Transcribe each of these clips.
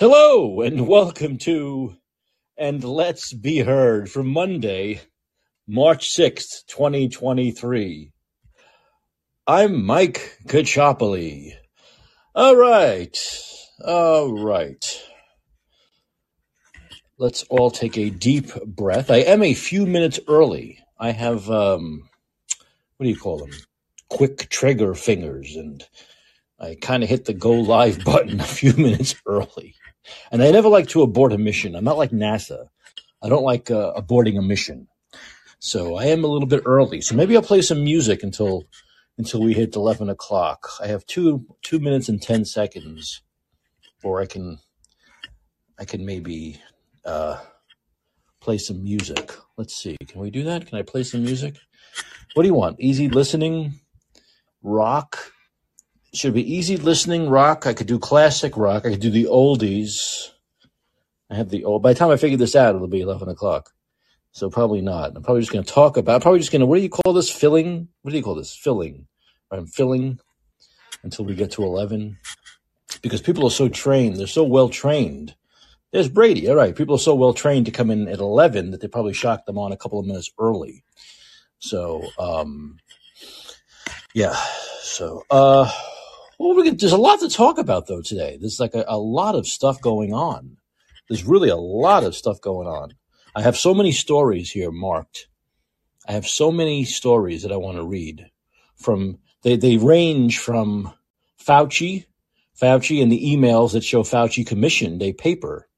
Hello and welcome to And Let's Be Heard for Monday, March 6th, 2023. I'm Mike Caccioppoli. All right. All right. Let's all take a deep breath. I am a few minutes early. I have, um, what do you call them? Quick trigger fingers, and I kind of hit the go live button a few minutes early. And I never like to abort a mission. I'm not like NASA. I don't like uh, aborting a mission. So I am a little bit early. So maybe I'll play some music until until we hit eleven o'clock. I have two two minutes and ten seconds, or I can I can maybe uh, play some music. Let's see. Can we do that? Can I play some music? What do you want? Easy listening, rock. Should be easy listening rock. I could do classic rock. I could do the oldies. I have the old. By the time I figure this out, it'll be eleven o'clock. So probably not. I'm probably just going to talk about. I'm probably just going to. What do you call this? Filling. What do you call this? Filling. I'm filling until we get to eleven because people are so trained. They're so well trained. There's Brady. All right. People are so well trained to come in at eleven that they probably shocked them on a couple of minutes early. So um, yeah. So uh, well, we there's a lot to talk about though today. There's like a, a lot of stuff going on. There's really a lot of stuff going on. I have so many stories here marked. I have so many stories that I want to read. From they they range from Fauci, Fauci, and the emails that show Fauci commissioned a paper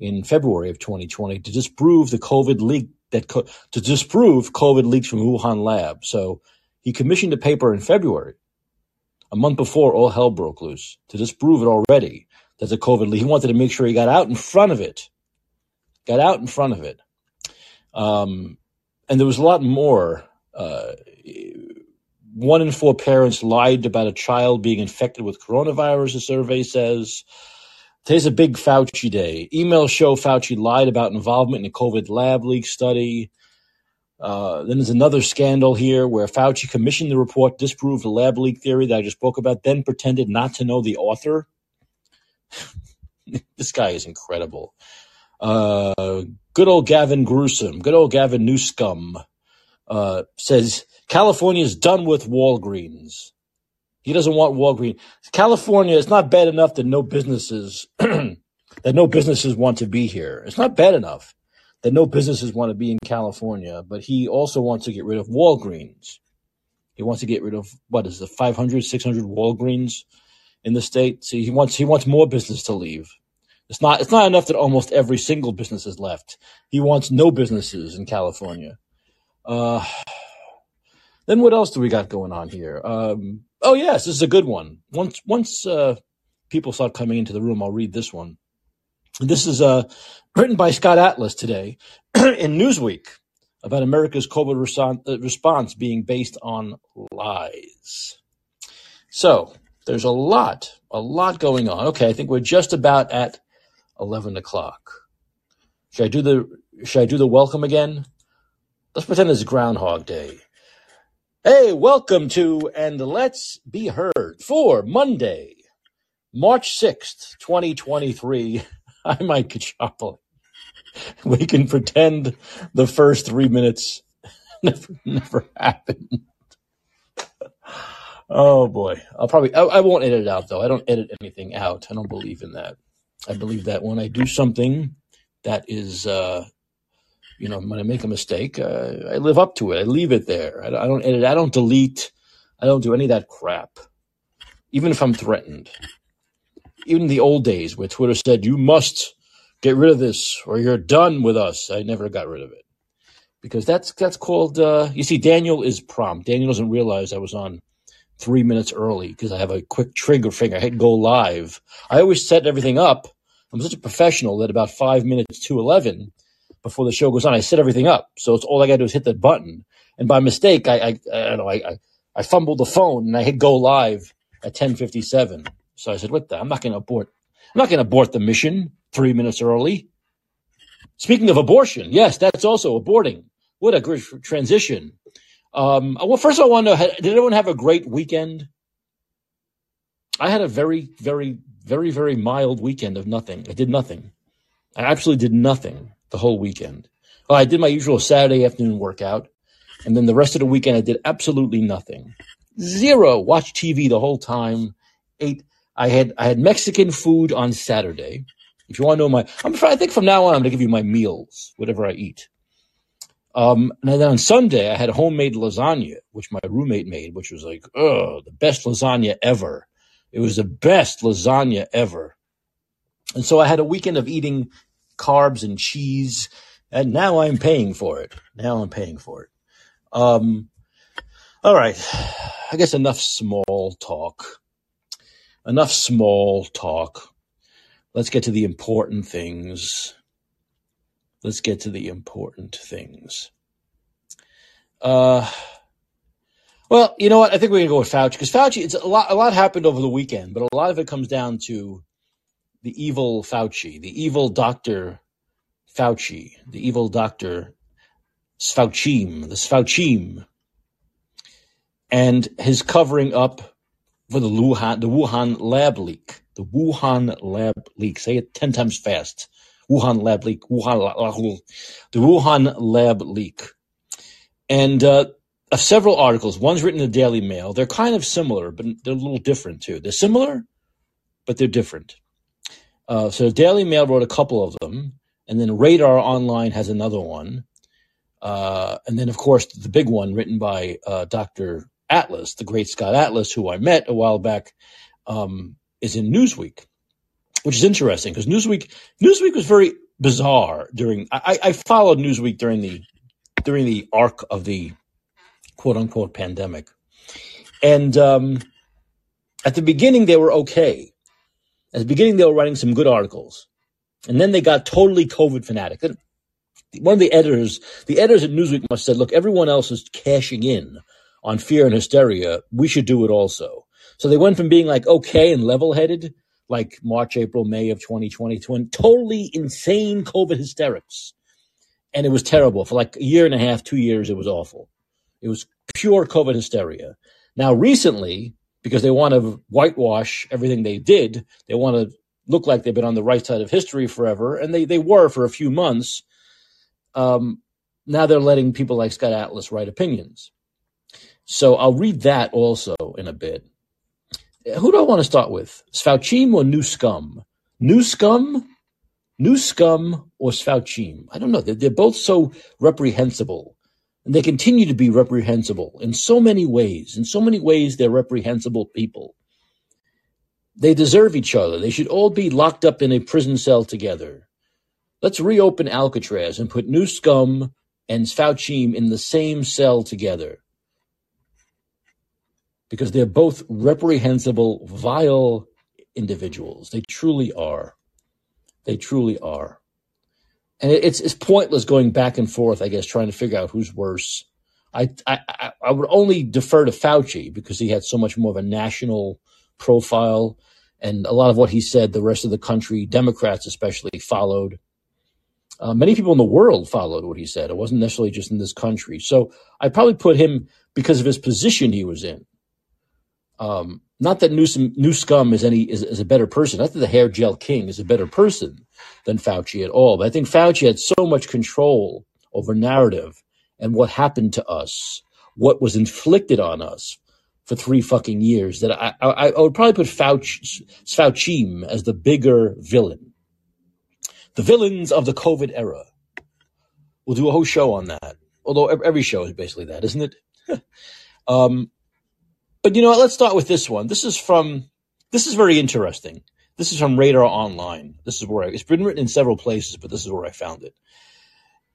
in February of 2020 to disprove the COVID leak that to disprove COVID leaks from Wuhan lab. So he commissioned a paper in February, a month before all hell broke loose, to disprove it already that the COVID leak. He wanted to make sure he got out in front of it, got out in front of it. Um, and there was a lot more. Uh, one in four parents lied about a child being infected with coronavirus, the survey says. Today's a big Fauci day. Emails show Fauci lied about involvement in a COVID lab leak study. Uh, then there's another scandal here where Fauci commissioned the report, disproved the lab leak theory that I just spoke about, then pretended not to know the author. this guy is incredible. Uh, good old Gavin Gruesome, good old Gavin Newscum uh, says California's done with Walgreens. He doesn't want Walgreens. California, it's not bad enough that no businesses that no businesses want to be here. It's not bad enough that no businesses want to be in California, but he also wants to get rid of Walgreens. He wants to get rid of what is the 500, 600 Walgreens in the state. See, he wants he wants more business to leave. It's not it's not enough that almost every single business is left. He wants no businesses in California. Uh, then what else do we got going on here? Um, oh yes, this is a good one. Once once uh, people start coming into the room, I'll read this one. This is uh, written by Scott Atlas today in Newsweek about America's COVID uh, response being based on lies. So there's a lot, a lot going on. Okay, I think we're just about at 11 o'clock. Should I do the should I do the welcome again? Let's pretend it's Groundhog Day. Hey, welcome to and let's be heard for Monday, March 6th, 2023. I might Caccioppoli. We can pretend the first three minutes never, never happened. Oh boy, I'll probably I, I, won't edit it out though. I don't edit anything out. I don't believe in that. I believe that when I do something that is, uh, you know, when I make a mistake, uh, I live up to it. I leave it there. I, I don't edit. I don't delete. I don't do any of that crap, even if I'm threatened. Even in the old days where Twitter said you must get rid of this or you're done with us, I never got rid of it because that's that's called. Uh, you see, Daniel is prompt. Daniel doesn't realize I was on three minutes early because I have a quick trigger finger. I hit go live. I always set everything up. I'm such a professional that about five minutes to 11 before the show goes on, I set everything up. So it's all I got to do is hit that button. And by mistake, I, I, I don't know, I, I, I fumbled the phone and I hit go live at 1057. So I said, what the, I'm not going to abort. I'm not going to abort the mission three minutes early. Speaking of abortion, yes, that's also aborting. What a great transition. Um, well, first, I want to know: Did everyone have a great weekend? I had a very, very, very, very mild weekend of nothing. I did nothing. I absolutely did nothing the whole weekend. Well, I did my usual Saturday afternoon workout. And then the rest of the weekend, I did absolutely nothing. Zero. Watched TV the whole time. Ate. I had I had Mexican food on Saturday. If you want to know my, I'm, I think from now on I'm going to give you my meals, whatever I eat. Um, and then on Sunday I had homemade lasagna, which my roommate made, which was like, oh, the best lasagna ever. It was the best lasagna ever. And so I had a weekend of eating carbs and cheese, and now I'm paying for it. Now I'm paying for it. Um, all right. I guess enough small talk. Enough small talk. Let's get to the important things. Let's get to the important things. Uh, well, you know what? I think we're gonna go with Fauci because Fauci. It's a lot. A lot happened over the weekend, but a lot of it comes down to the evil Fauci, the evil Doctor Fauci, the evil Doctor Sfauchim, the Sfauchim, and his covering up for the Wuhan, the Wuhan lab leak, the Wuhan lab leak. Say it ten times fast. Wuhan lab leak. Wuhan, the Wuhan lab leak, and uh, several articles. One's written in the Daily Mail. They're kind of similar, but they're a little different too. They're similar, but they're different. Uh, so Daily Mail wrote a couple of them, and then Radar Online has another one. Uh, and then, of course, the big one written by uh, Dr. Atlas, the great Scott Atlas, who I met a while back, um, is in Newsweek, which is interesting because Newsweek Newsweek was very bizarre during. I, I followed Newsweek during the during the arc of the quote unquote pandemic, and um, at the beginning they were okay. At the beginning they were writing some good articles, and then they got totally COVID fanatic one of the editors, the editors at Newsweek must have said, look, everyone else is cashing in on fear and hysteria. We should do it also. So they went from being like okay and level headed, like March, April, May of 2020, to totally insane COVID hysterics. And it was terrible. For like a year and a half, two years, it was awful. It was pure COVID hysteria. Now, recently, because they want to whitewash everything they did, they want to look like they've been on the right side of history forever, and they, they were for a few months um, now they're letting people like Scott Atlas write opinions. So I'll read that also in a bit. Who do I want to start with? Sfauchim or New Scum? New Scum? New Scum or Sfauchim? I don't know. They're, they're both so reprehensible. And they continue to be reprehensible in so many ways. In so many ways, they're reprehensible people. They deserve each other. They should all be locked up in a prison cell together. Let's reopen Alcatraz and put New Scum and Fauci in the same cell together. Because they're both reprehensible, vile individuals. They truly are. They truly are. And it's it's pointless going back and forth, I guess, trying to figure out who's worse. I, I I would only defer to Fauci because he had so much more of a national profile, and a lot of what he said, the rest of the country, Democrats especially, followed. Uh, many people in the world followed what he said. It wasn't necessarily just in this country. So I probably put him because of his position he was in. Um, not that Newsom, New Scum is any is, is, a better person. Not that the hair gel king is a better person than Fauci at all. But I think Fauci had so much control over narrative and what happened to us, what was inflicted on us for three fucking years that I, I, I would probably put Fauci, Fauci as the bigger villain the villains of the COVID era. We'll do a whole show on that. Although every show is basically that, isn't it? um, but you know what? Let's start with this one. This is from. This is very interesting. This is from Radar Online. This is where I, it's been written in several places, but this is where I found it.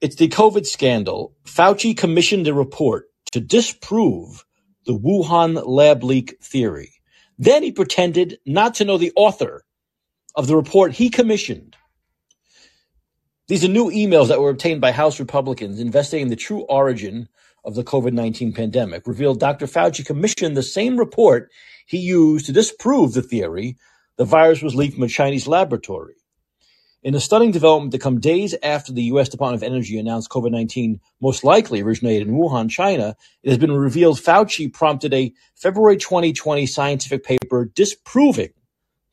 It's the COVID scandal. Fauci commissioned a report to disprove the Wuhan lab leak theory. Then he pretended not to know the author of the report he commissioned these are new emails that were obtained by House Republicans investigating the true origin of the COVID 19 pandemic. Revealed Dr. Fauci commissioned the same report he used to disprove the theory the virus was leaked from a Chinese laboratory. In a stunning development to come days after the U.S. Department of Energy announced COVID 19 most likely originated in Wuhan, China, it has been revealed Fauci prompted a February 2020 scientific paper disproving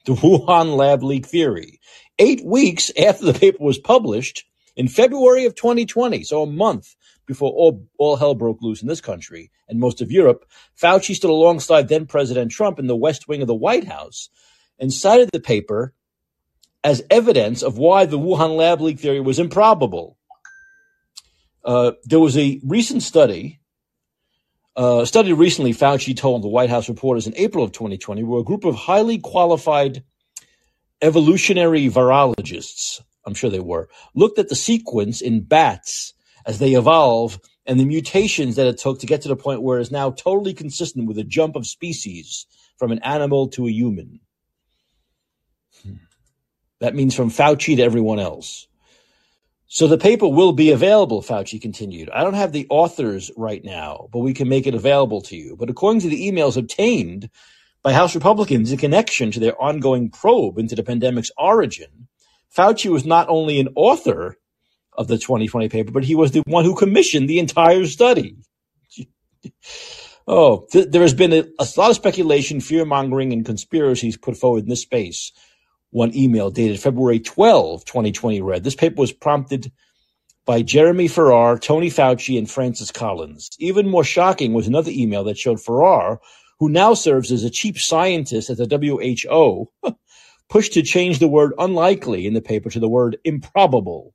the Wuhan lab leak theory. Eight weeks after the paper was published in February of 2020, so a month before all, all hell broke loose in this country and most of Europe, Fauci stood alongside then President Trump in the West Wing of the White House and cited the paper as evidence of why the Wuhan lab leak theory was improbable. Uh, there was a recent study, uh, study recently, Fauci told the White House reporters in April of 2020, where a group of highly qualified evolutionary virologists, I'm sure they were, looked at the sequence in bats as they evolve and the mutations that it took to get to the point where it is now totally consistent with a jump of species from an animal to a human. Hmm. That means from Fauci to everyone else. So the paper will be available, Fauci continued. I don't have the authors right now, but we can make it available to you. But according to the emails obtained by House Republicans in connection to their ongoing probe into the pandemic's origin, Fauci was not only an author of the 2020 paper, but he was the one who commissioned the entire study. oh, th- there has been a, a lot of speculation, fear mongering, and conspiracies put forward in this space one email dated February 12, 2020 read, this paper was prompted by Jeremy Farrar, Tony Fauci, and Francis Collins. Even more shocking was another email that showed Farrar, who now serves as a chief scientist at the WHO, pushed to change the word unlikely in the paper to the word improbable.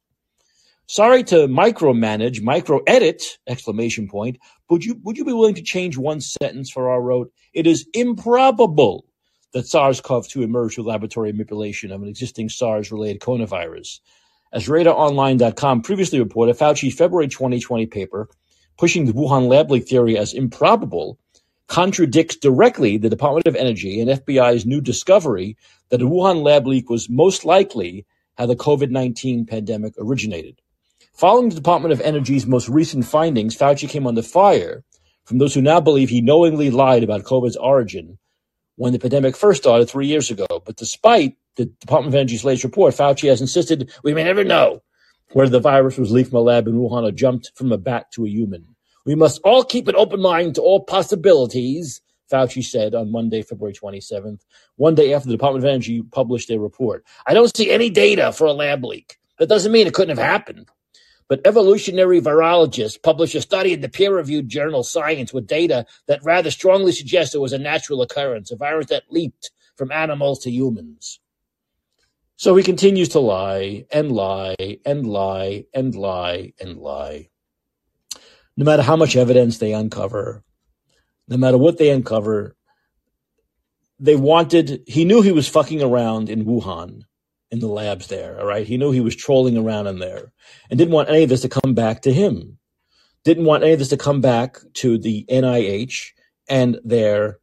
Sorry to micromanage, micro edit, exclamation point. Would you, would you be willing to change one sentence for our road? It is improbable that SARS-CoV-2 emerged through laboratory manipulation of an existing SARS-related coronavirus. As RadarOnline.com previously reported, Fauci's February 2020 paper, pushing the Wuhan lab leak theory as improbable, contradicts directly the Department of Energy and FBI's new discovery that the Wuhan lab leak was most likely how the COVID-19 pandemic originated. Following the Department of Energy's most recent findings, Fauci came under fire from those who now believe he knowingly lied about COVID's origin when the pandemic first started three years ago. But despite the Department of Energy's latest report, Fauci has insisted we may never know whether the virus was leaked from a lab in Wuhan or jumped from a bat to a human. We must all keep an open mind to all possibilities, Fauci said on Monday, February 27th, one day after the Department of Energy published their report. I don't see any data for a lab leak. That doesn't mean it couldn't have happened. But evolutionary virologists published a study in the peer-reviewed journal Science with data that rather strongly suggests it was a natural occurrence, a virus that leaped from animals to humans. So he continues to lie and lie and lie and lie and lie. No matter how much evidence they uncover, no matter what they uncover, they wanted, he knew he was fucking around in Wuhan in the labs there. All right. He knew he was trolling around in there and didn't want any of this to come back to him. Didn't want any of this to come back to the NIH and their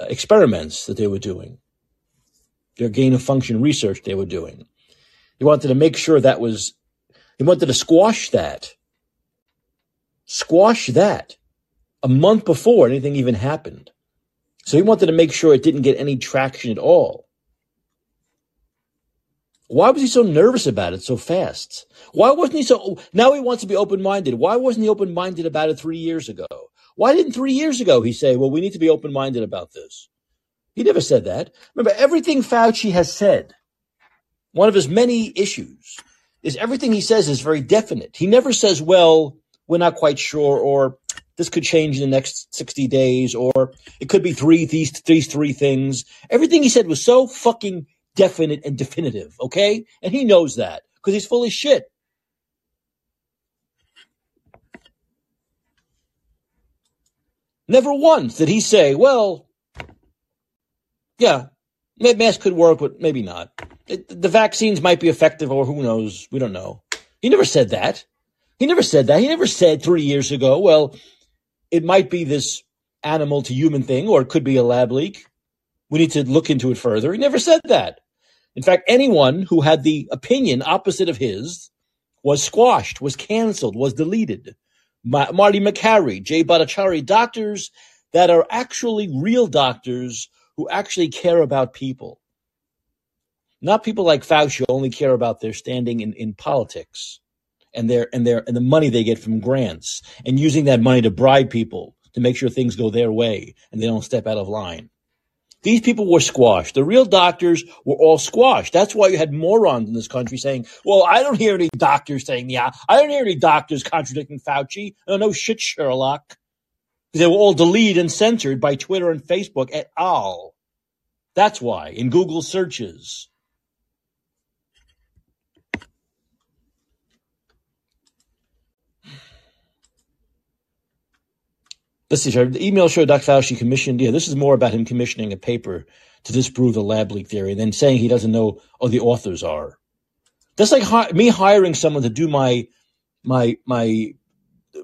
experiments that they were doing, their gain of function research they were doing. He wanted to make sure that was, he wanted to squash that. Squash that a month before anything even happened. So he wanted to make sure it didn't get any traction at all. Why was he so nervous about it so fast? Why wasn't he so, now he wants to be open-minded. Why wasn't he open-minded about it three years ago? Why didn't three years ago he say, well, we need to be open-minded about this? He never said that. Remember, everything Fauci has said, one of his many issues is everything he says is very definite. He never says, well, we're not quite sure, or this could change in the next 60 days, or it could be three, these, these three things. Everything he said was so fucking definite and definitive, okay? And he knows that because he's full of shit. Never once did he say, well, yeah, mask could work, but maybe not. The vaccines might be effective, or who knows? We don't know. He never said that. He never said that. He never said three years ago, well, it might be this animal to human thing, or it could be a lab leak. We need to look into it further. He never said that. In fact, anyone who had the opinion opposite of his was squashed, was canceled, was deleted. Ma- Marty Makary, Jay Bhattacharya, doctors that are actually real doctors who actually care about people. Not people like Fauci who only care about their standing in, in politics and their and their and the money they get from grants and using that money to bribe people to make sure things go their way and they don't step out of line. These people were squashed. The real doctors were all squashed. That's why you had morons in this country saying, well, I don't hear any doctors saying, yeah, I don't hear any doctors contradicting Fauci. No, no shit, Sherlock. They were all deleted and censored by Twitter and Facebook et al. That's why in Google searches. Let's see, the email showed Dr. Fauci commissioned, yeah, this is more about him commissioning a paper to disprove the lab leak theory and then saying he doesn't know who the authors are. That's like hi- me hiring someone to do my, my, my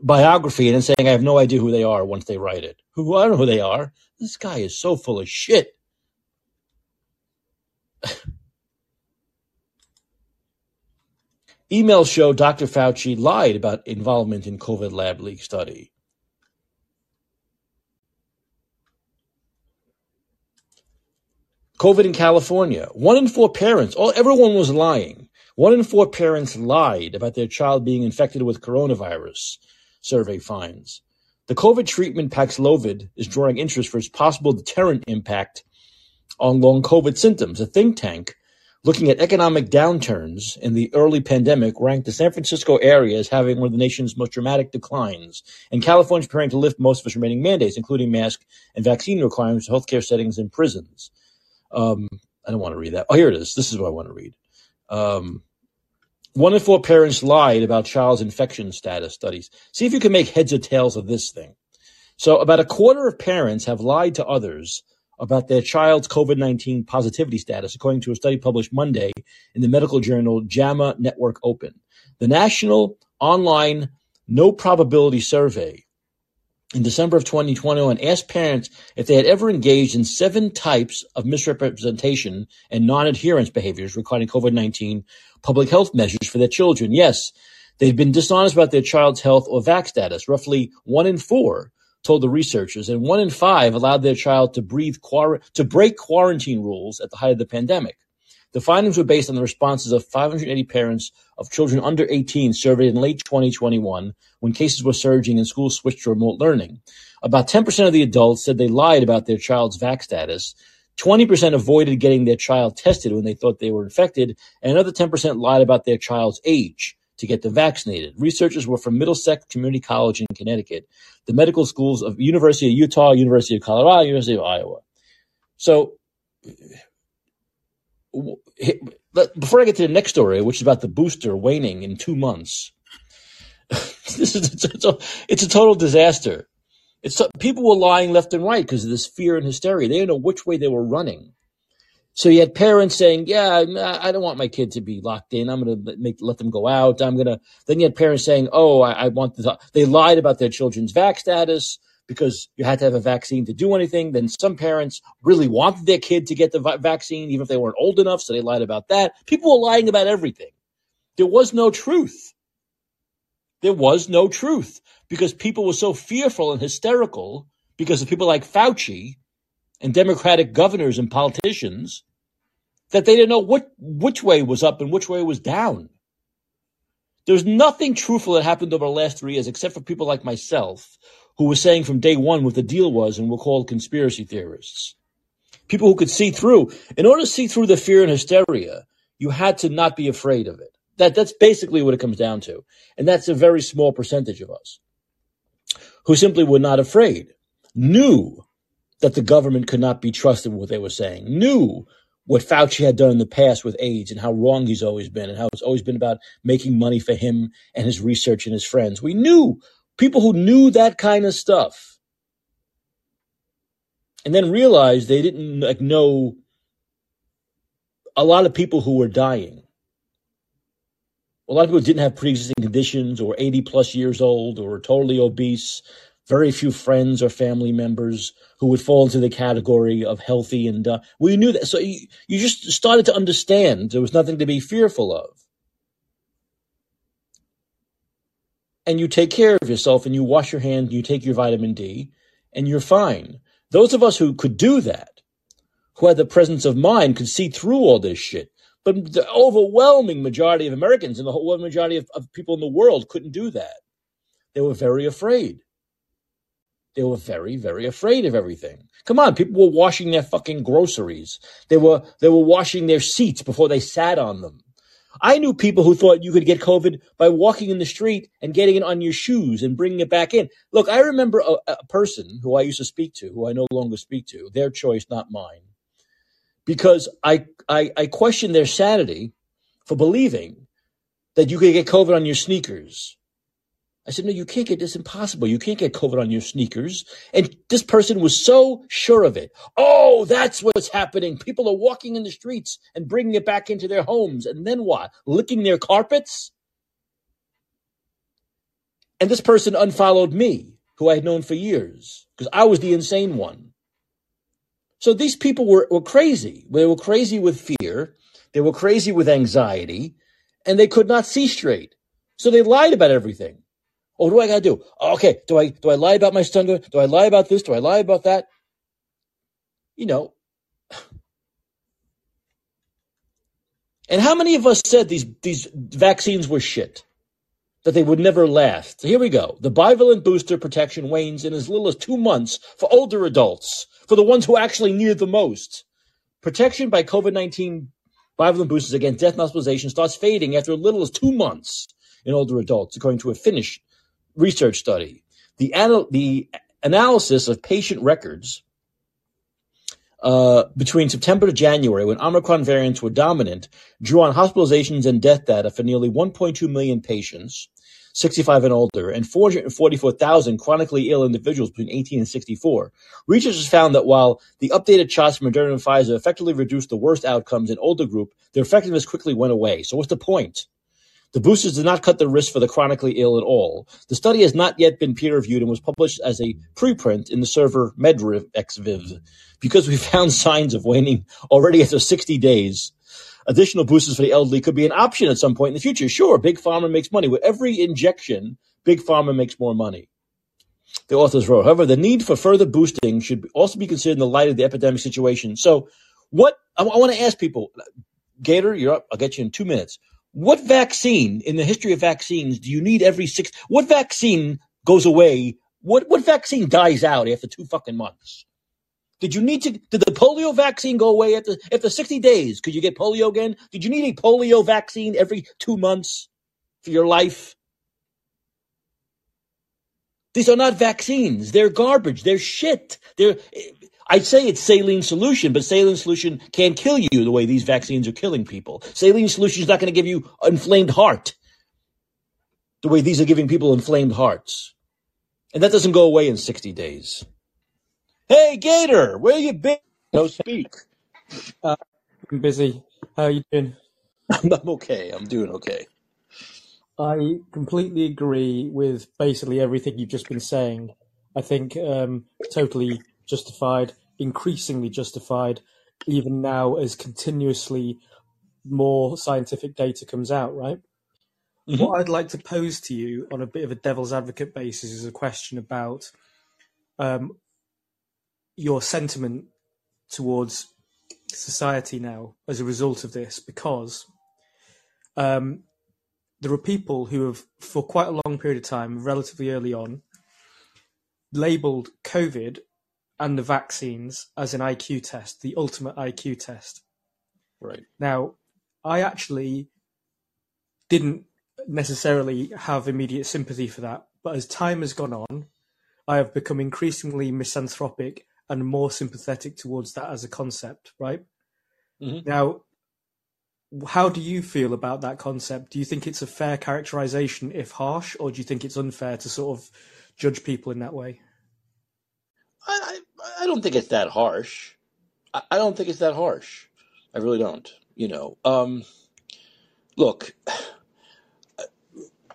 biography and then saying I have no idea who they are once they write it. Who, I don't know who they are. This guy is so full of shit. Emails show Dr. Fauci lied about involvement in COVID lab leak study. COVID in California. One in four parents, all, everyone was lying. One in four parents lied about their child being infected with coronavirus, survey finds. The COVID treatment Paxlovid is drawing interest for its possible deterrent impact on long COVID symptoms. A think tank looking at economic downturns in the early pandemic ranked the San Francisco area as having one of the nation's most dramatic declines. And California is preparing to lift most of its remaining mandates, including mask and vaccine requirements for healthcare settings and prisons. Um, I don't want to read that. Oh, here it is. This is what I want to read. Um, one in four parents lied about child's infection status studies. See if you can make heads or tails of this thing. So, about a quarter of parents have lied to others about their child's COVID 19 positivity status, according to a study published Monday in the medical journal JAMA Network Open. The National Online Nonprobability Survey in December of 2021 asked parents if they had ever engaged in seven types of misrepresentation and non-adherence behaviors regarding COVID-19 public health measures for their children. Yes, they'd been dishonest about their child's health or vac status. Roughly one in four told the researchers, and one in five allowed their child to breathe to break quarantine rules at the height of the pandemic. The findings were based on the responses of 580 parents of children under 18 surveyed in late 2021 when cases were surging and schools switched to remote learning. About 10% of the adults said they lied about their child's vac status. 20% avoided getting their child tested when they thought they were infected, and another 10% lied about their child's age to get them vaccinated. Researchers were from Middlesex Community College in Connecticut, the medical schools of University of Utah, University of Colorado, University of Iowa. So before I get to the next story, which is about the booster waning in two months, this is it's a, it's a total disaster. It's people were lying left and right because of this fear and hysteria. They didn't know which way they were running. So you had parents saying, "Yeah, I don't want my kid to be locked in. I'm going to make let them go out. I'm going to." Then you had parents saying, "Oh, I, I want the." They lied about their children's vac status because you had to have a vaccine to do anything. Then some parents really wanted their kid to get the vaccine, even if they weren't old enough, so they lied about that. People were lying about everything. There was no truth. There was no truth because people were so fearful and hysterical because of people like Fauci and Democratic governors and politicians that they didn't know what, which way was up and which way was down. There's nothing truthful that happened over the last three years except for people like myself who were saying from day one what the deal was and were called conspiracy theorists. People who could see through. In order to see through the fear and hysteria, you had to not be afraid of it. That, that's basically what it comes down to. And that's a very small percentage of us who simply were not afraid, knew that the government could not be trusted with what they were saying, knew what Fauci had done in the past with AIDS and how wrong he's always been and how it's always been about making money for him and his research and his friends. We knew people who knew that kind of stuff and then realized they didn't like know a lot of people who were dying. A lot of people didn't have pre-existing conditions or 80 plus years old or totally obese. Very few friends or family members who would fall into the category of healthy and uh, we knew that. So you, you just started to understand there was nothing to be fearful of. And you take care of yourself and you wash your hands, and you take your vitamin D, and you're fine. Those of us who could do that, who had the presence of mind, could see through all this shit. But the overwhelming majority of Americans and the whole majority of, of people in the world couldn't do that. They were very afraid. They were very, very afraid of everything. Come on, people were washing their fucking groceries. They were they were washing their seats before they sat on them. I knew people who thought you could get COVID by walking in the street and getting it on your shoes and bringing it back in. Look, I remember a, a person who I used to speak to, who I no longer speak to, their choice, not mine, because I, I, I questioned their sanity for believing that you could get COVID on your sneakers I said, no, you can't get this impossible. You can't get COVID on your sneakers. And this person was so sure of it. Oh, that's what's happening. People are walking in the streets and bringing it back into their homes. And then what? Licking their carpets? And this person unfollowed me, who I had known for years, because I was the insane one. So these people were, were crazy. They were crazy with fear. They were crazy with anxiety and they could not see straight. So they lied about everything. Oh, what do I got to do? Oh, okay, do I do I lie about my son? Do I lie about this? Do I lie about that? You know. And how many of us said these these vaccines were shit? That they would never last. So here we go. The bivalent booster protection wanes in as little as two months for older adults, for the ones who actually need it the most. Protection by COVID 19 bivalent boosters against death and hospitalization starts fading after as little as two months in older adults, according to a Finnish research study. The, anal- the analysis of patient records uh, between September to January, when Omicron variants were dominant, drew on hospitalizations and death data for nearly 1.2 million patients, 65 and older, and 444,000 chronically ill individuals between 18 and 64. Researchers found that while the updated shots from Moderna and Pfizer effectively reduced the worst outcomes in older group, their effectiveness quickly went away. So what's the point? The boosters did not cut the risk for the chronically ill at all. The study has not yet been peer-reviewed and was published as a preprint in the server MedRxiv because we found signs of waning already after 60 days. Additional boosters for the elderly could be an option at some point in the future. Sure, Big Pharma makes money. With every injection, Big Pharma makes more money. The authors wrote, however, the need for further boosting should also be considered in the light of the epidemic situation. So, what I, I want to ask people, Gator, you're up. I'll get you in two minutes. What vaccine in the history of vaccines do you need every six? What vaccine goes away? What what vaccine dies out after two fucking months? Did you need to? Did the polio vaccine go away after after sixty days? Could you get polio again? Did you need a polio vaccine every two months for your life? These are not vaccines. They're garbage. They're shit. They're I'd say it's saline solution, but saline solution can't kill you the way these vaccines are killing people. Saline solution is not going to give you inflamed heart the way these are giving people inflamed hearts. And that doesn't go away in 60 days. Hey, Gator, where you been? No speak. Uh, I'm busy. How are you doing? I'm okay. I'm doing okay. I completely agree with basically everything you've just been saying. I think um, totally justified increasingly justified even now as continuously more scientific data comes out, right? Mm-hmm. What I'd like to pose to you on a bit of a devil's advocate basis is a question about um, your sentiment towards society now as a result of this, because um, there are people who have, for quite a long period of time, relatively early on, labeled COVID and the vaccines as an IQ test, the ultimate IQ test. Right. Now, I actually didn't necessarily have immediate sympathy for that, but as time has gone on, I have become increasingly misanthropic and more sympathetic towards that as a concept, right? Mm-hmm. Now, how do you feel about that concept? Do you think it's a fair characterization, if harsh, or do you think it's unfair to sort of judge people in that way? I, don't think it's that harsh. I, I don't think it's that harsh. I really don't. You know, um, look.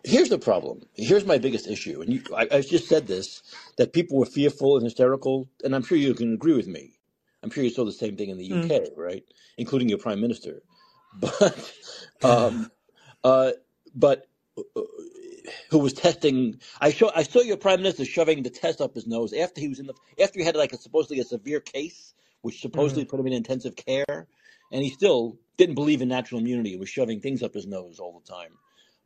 Here's the problem. Here's my biggest issue, and you, I, I just said this that people were fearful and hysterical, and I'm sure you can agree with me. I'm sure you saw the same thing in the UK, mm. right? Including your prime minister. But, um, uh, but uh, who was testing. I saw I saw your prime minister shoving the test up his nose after he was in the after he had like a supposedly a severe case, which supposedly mm-hmm. put him in intensive care, and he still didn't believe in natural immunity and was shoving things up his nose all the time.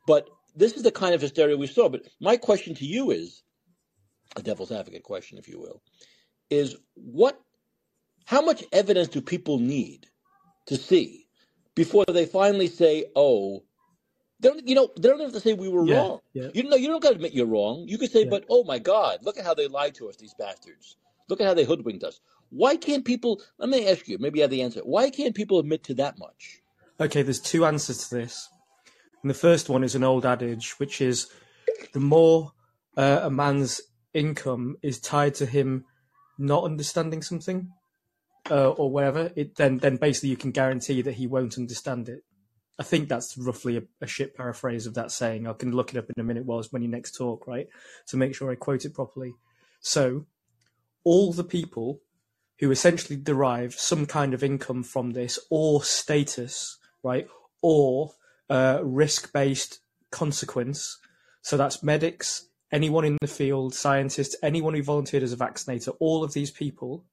But this is the kind of hysteria we saw. But my question to you is, a devil's advocate question, if you will, is what, how much evidence do people need to see before they finally say, oh, they don't, you know, they don't have to say we were Yeah, wrong. yeah, You know, you don't got to admit you're wrong. You could say, yeah. but oh my God, look at how they lied to us, these bastards. Look at how they hoodwinked us. Why can't people? Let me ask you. Maybe you have the answer. Why can't people admit to that much? Okay, there's two answers to this. And the first one is an old adage, which is the more uh, a man's income is tied to him not understanding something uh, or whatever, it then then basically you can guarantee that he won't understand it. I think that's roughly a, a shit paraphrase of that saying. I can look it up in a minute whilst when you next talk, right, to make sure I quote it properly. So, all the people who essentially derive some kind of income from this or status, right, or uh, risk-based consequence. So that's medics, anyone in the field, scientists, anyone who volunteered as a vaccinator. All of these people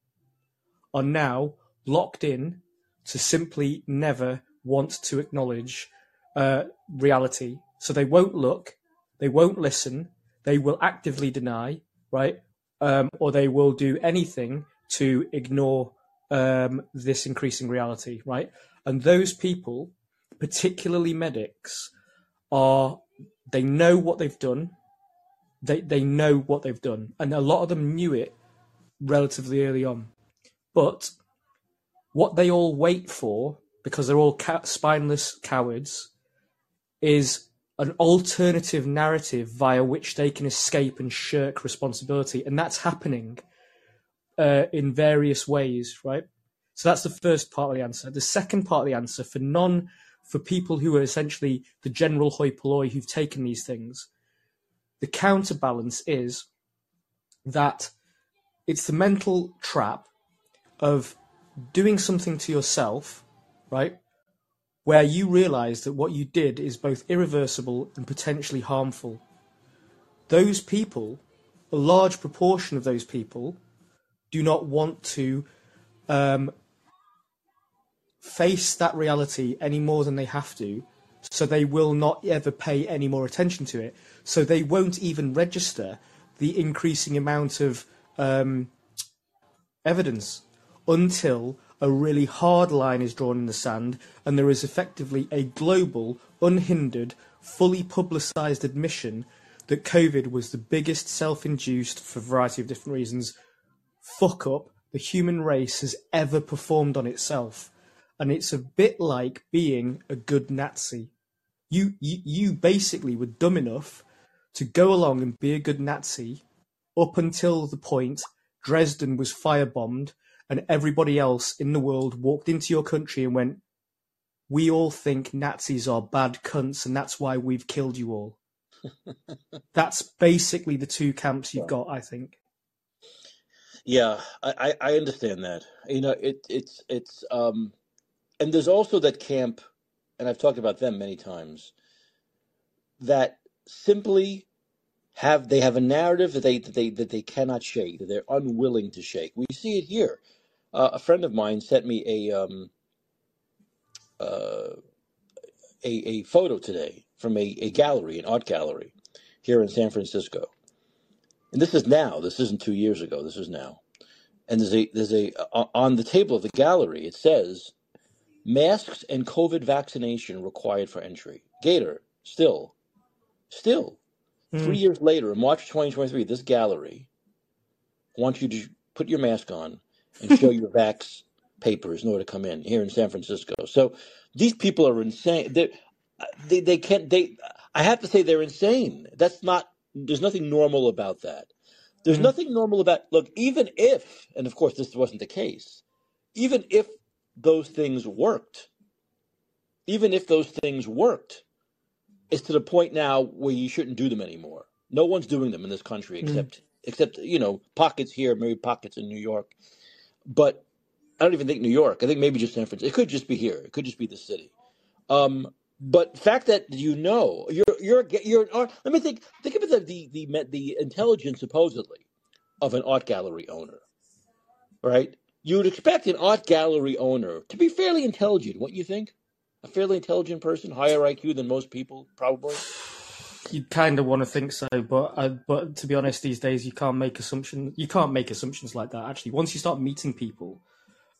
are now locked in to simply never want to acknowledge uh, reality. So they won't look, they won't listen, they will actively deny, right? Um, or they will do anything to ignore um, this increasing reality, right? And those people, particularly medics, are they know what they've done. They they know what they've done, and a lot of them knew it relatively early on. But what they all wait for, because they're all ca- spineless cowards, is an alternative narrative via which they can escape and shirk responsibility, and that's happening uh, in various ways, right? So that's the first part of the answer. The second part of the answer for non for people who are essentially the general hoi polloi who've taken these things, the counterbalance is that it's the mental trap of doing something to yourself, right? Where you realize that what you did is both irreversible and potentially harmful. Those people, a large proportion of those people, do not want to um, face that reality any more than they have to. So they will not ever pay any more attention to it. So they won't even register the increasing amount of um, evidence until a really hard line is drawn in the sand and there is effectively a global, unhindered, fully publicised admission that COVID was the biggest self induced, for a variety of different reasons, fuck up the human race has ever performed on itself. And it's a bit like being a good Nazi. You, you, you basically were dumb enough to go along and be a good Nazi up until the point Dresden was firebombed and everybody else in the world walked into your country and went, We all think Nazis are bad cunts and that's why we've killed you all. that's basically the two camps you've got, I think. Yeah, I, I I understand that. You know, it it's it's um, and there's also that camp, and I've talked about them many times. That simply have they have a narrative that they that they that they cannot shake, that they're unwilling to shake. We see it here. Uh, a friend of mine sent me a um uh a a photo today from a, a gallery, an art gallery, here in San Francisco. And this is now. This isn't two years ago. This is now. And there's a there's a o- on the table of the gallery. It says masks and COVID vaccination required for entry. Gator still, still three Mm. years later in March 2023, this gallery wants you to put your mask on and show your vax papers in order to come in here in San Francisco. So these people are insane. They they they can't they. I have to say they're insane. That's not. There's nothing normal about that. There's Mm. nothing normal about look. Even if, and of course this wasn't the case, even if those things worked, even if those things worked, it's to the point now where you shouldn't do them anymore. No one's doing them in this country Mm. except except you know pockets here, maybe pockets in New York. But I don't even think New York. I think maybe just San Francisco. It could just be here. It could just be the city. Um, but fact that you know you're you're you're an art. Let me think. Think of the the the, the intelligence supposedly of an art gallery owner, right? You would expect an art gallery owner to be fairly intelligent. What you think? A fairly intelligent person, higher IQ than most people, probably. You kind of want to think so, but uh, but to be honest, these days you can't make assumptions. You can't make assumptions like that. Actually, once you start meeting people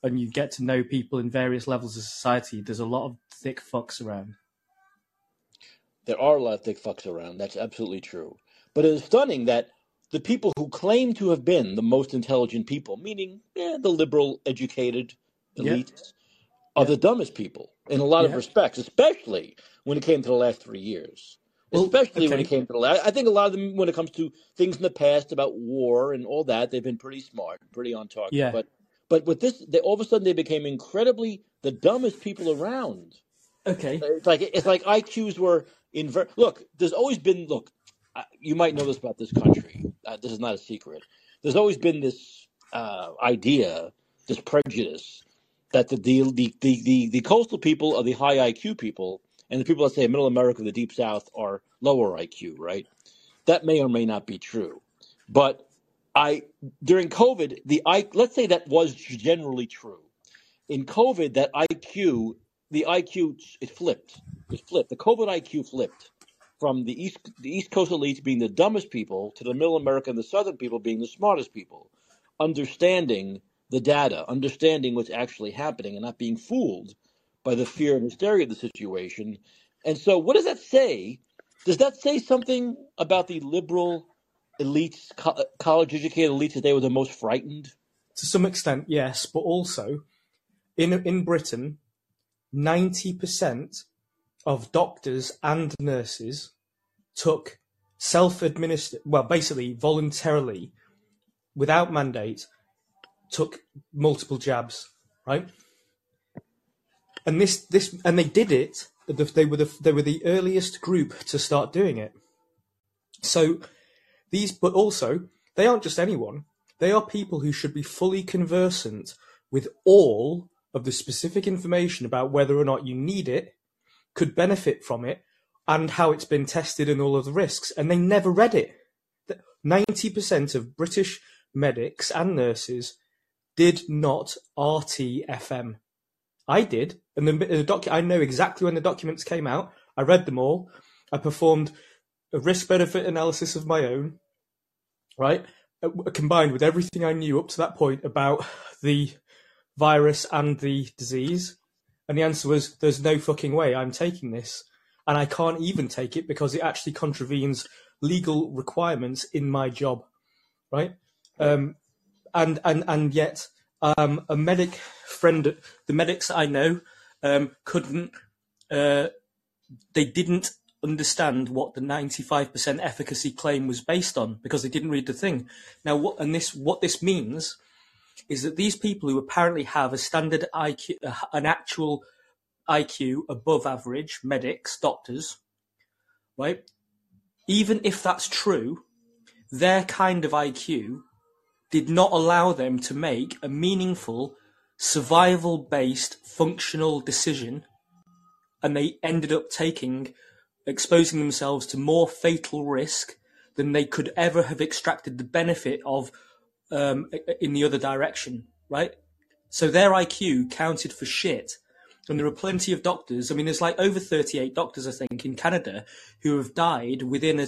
and you get to know people in various levels of society, there's a lot of thick fucks around. There are a lot of thick fucks around. That's absolutely true. But it is stunning that the people who claim to have been the most intelligent people, meaning eh, the liberal, educated elites, yeah. are the dumbest people in a lot of respects, especially when it came to the last three years. Well, especially okay. when it came to the last. I think a lot of them, when it comes to things in the past about war and all that, they've been pretty smart, pretty on target. Yeah. But but with this, they, all of a sudden they became incredibly the dumbest people around. Okay. It's like it's like IQs were inver. Look, there's always been look. You might know this about this country. Uh, this is not a secret. There's always been this uh, idea, this prejudice that the the, the the the the coastal people are the high IQ people, and the people that say Middle America, the Deep South, are lower IQ. Right? That may or may not be true, but I during COVID, the I let's say that was generally true. In COVID, that IQ, the IQ, it flipped. It flipped. The COVID IQ flipped from the east the East Coast elites being the dumbest people to the Middle America and the Southern people being the smartest people, understanding the data, understanding what's actually happening, and not being fooled by the fear and hysteria of the situation. And so, what does that say? Does that say something about the liberal elites, co- college educated elites, that they were the most frightened? To some extent, yes, but also in in Britain, ninety percent of doctors and nurses took self-administered, well, basically voluntarily, without mandate, took multiple jabs, right? And this, this, and they did it. They were the they were the earliest group to start doing it. So these, but also they aren't just anyone. They are people who should be fully conversant with all of the specific information about whether or not you need it, could benefit from it, and how it's been tested and all of the risks. And they never read it. 90% of British medics and nurses did not RTFM. I did, and the, the doc, I know exactly when the documents came out. I read them all. I performed a risk benefit analysis of my own, right? Uh, combined with everything I knew up to that point about the virus and the disease. And the answer was, there's no fucking way I'm taking this. And I can't even take it because it actually contravenes legal requirements in my job, right? Um, and, and, and yet, um, a medic friend, the medics I know, um, couldn't, uh, they didn't understand what the 95% efficacy claim was based on because they didn't read the thing. Now, what and this what this means is that these people who apparently have a standard IQ, an actual IQ above average, medics, doctors, right? Even if that's true, their kind of IQ did not allow them to make a meaningful, survival based, functional decision. And they ended up taking exposing themselves to more fatal risk than they could ever have extracted the benefit of um, in the other direction, right? So their IQ counted for shit. And there are plenty of doctors. I mean, there's like over 38 doctors, I think, in Canada who have died within a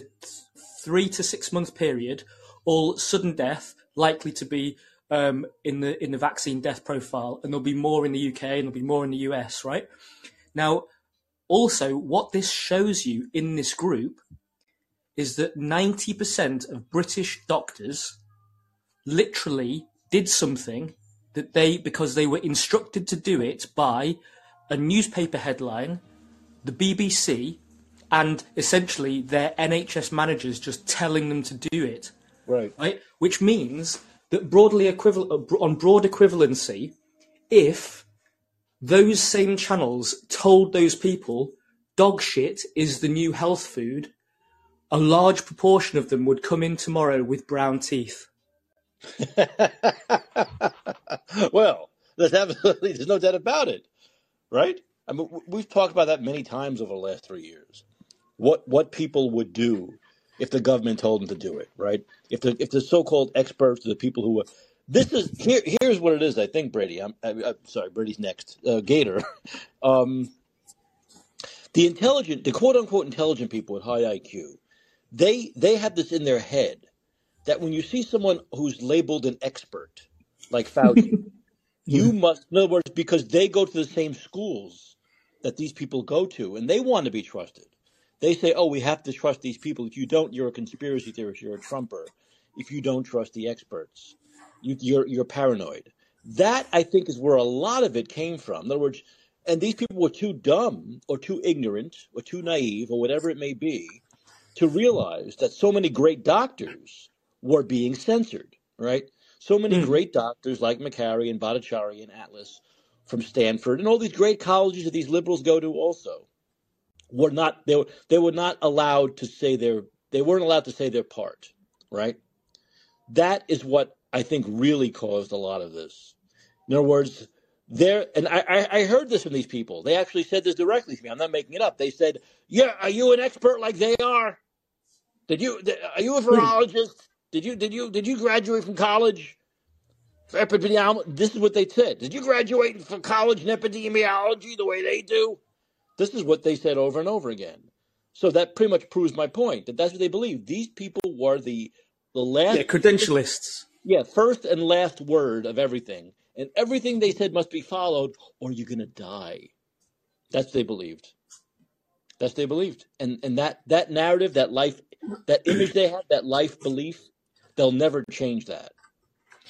three to six month period, all sudden death, likely to be um, in the in the vaccine death profile, and there'll be more in the UK and there'll be more in the US, right? Now, also, what this shows you in this group is that 90% of British doctors literally did something that they, because they were instructed to do it by a newspaper headline, the BBC, and essentially their NHS managers just telling them to do it. Right. Right. Which means that broadly equivalent uh, on broad equivalency, if those same channels told those people dog shit is the new health food, a large proportion of them would come in tomorrow with brown teeth. well, there's absolutely there's no doubt about it, right? I mean, we've talked about that many times over the last three years. What what people would do if the government told them to do it, right? If the if the so-called experts, the people who were this is here. Here's what it is. I think Brady. I'm, I, am sorry. Brady's next. Uh, Gator. Um, the intelligent, the quote unquote intelligent people with high IQ, they they have this in their head that when you see someone who's labeled an expert, like Fauci, you must, in other words, because they go to the same schools that these people go to and they want to be trusted. They say, oh, we have to trust these people. If you don't, you're a conspiracy theorist, you're a Trumper. If you don't trust the experts, you, you're, you're paranoid. That, I think, is where a lot of it came from. In other words, and these people were too dumb or too ignorant or too naive or whatever it may be to realize that so many great doctors were being censored, right? So many Mm. great doctors like Makary and Bhattacharya and Atlas from Stanford and all these great colleges that these liberals go to also were not they were they were not allowed to say their they weren't allowed to say their part, right? That is what I think really caused a lot of this. In other words, there and I, I heard this from these people. They actually said this directly to me. I'm not making it up. They said, "Yeah, are you an expert like they are? Did you are you a hmm. virologist? Did you did you did you graduate from college for epidemiology?" This is what they said. Did you graduate from college in epidemiology the way they do? This is what they said over and over again. So that pretty much proves my point that that's what they believe. These people were the the Yeah, last credentialists. yeah, first and last word of everything. And everything they said must be followed or you're going to die. That's what they believed. That's what they believed. And and that that narrative, that life that image they had, that life belief, they'll never change that.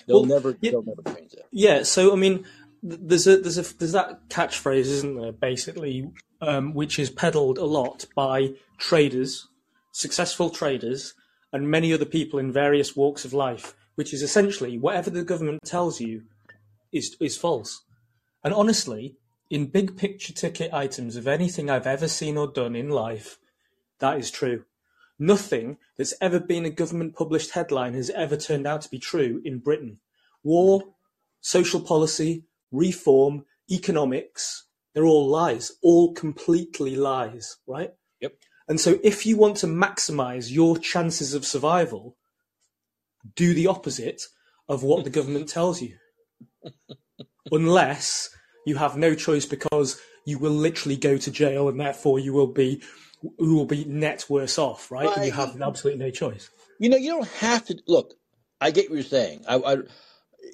They'll Well, never yeah, they'll never change that. yeah. So I mean, there's a there's a there's that catchphrase, isn't there? Basically, um, which is peddled a lot by traders, successful traders, and many other people in various walks of life, which is essentially whatever the government tells you is is false. And honestly, in big picture ticket items of anything I've ever seen or done in life, that is true. Nothing that's ever been a government published headline has ever turned out to be true in Britain. War, social policy, reform, economics, they're all lies, all completely lies, right? Yep. And so if you want to maximize your chances of survival, do the opposite of what the government tells you. Unless you have no choice because you will literally go to jail and therefore you will be you will be net worse off, right? And you have absolutely no choice. You know, you don't have to look. I get what you're saying. I, I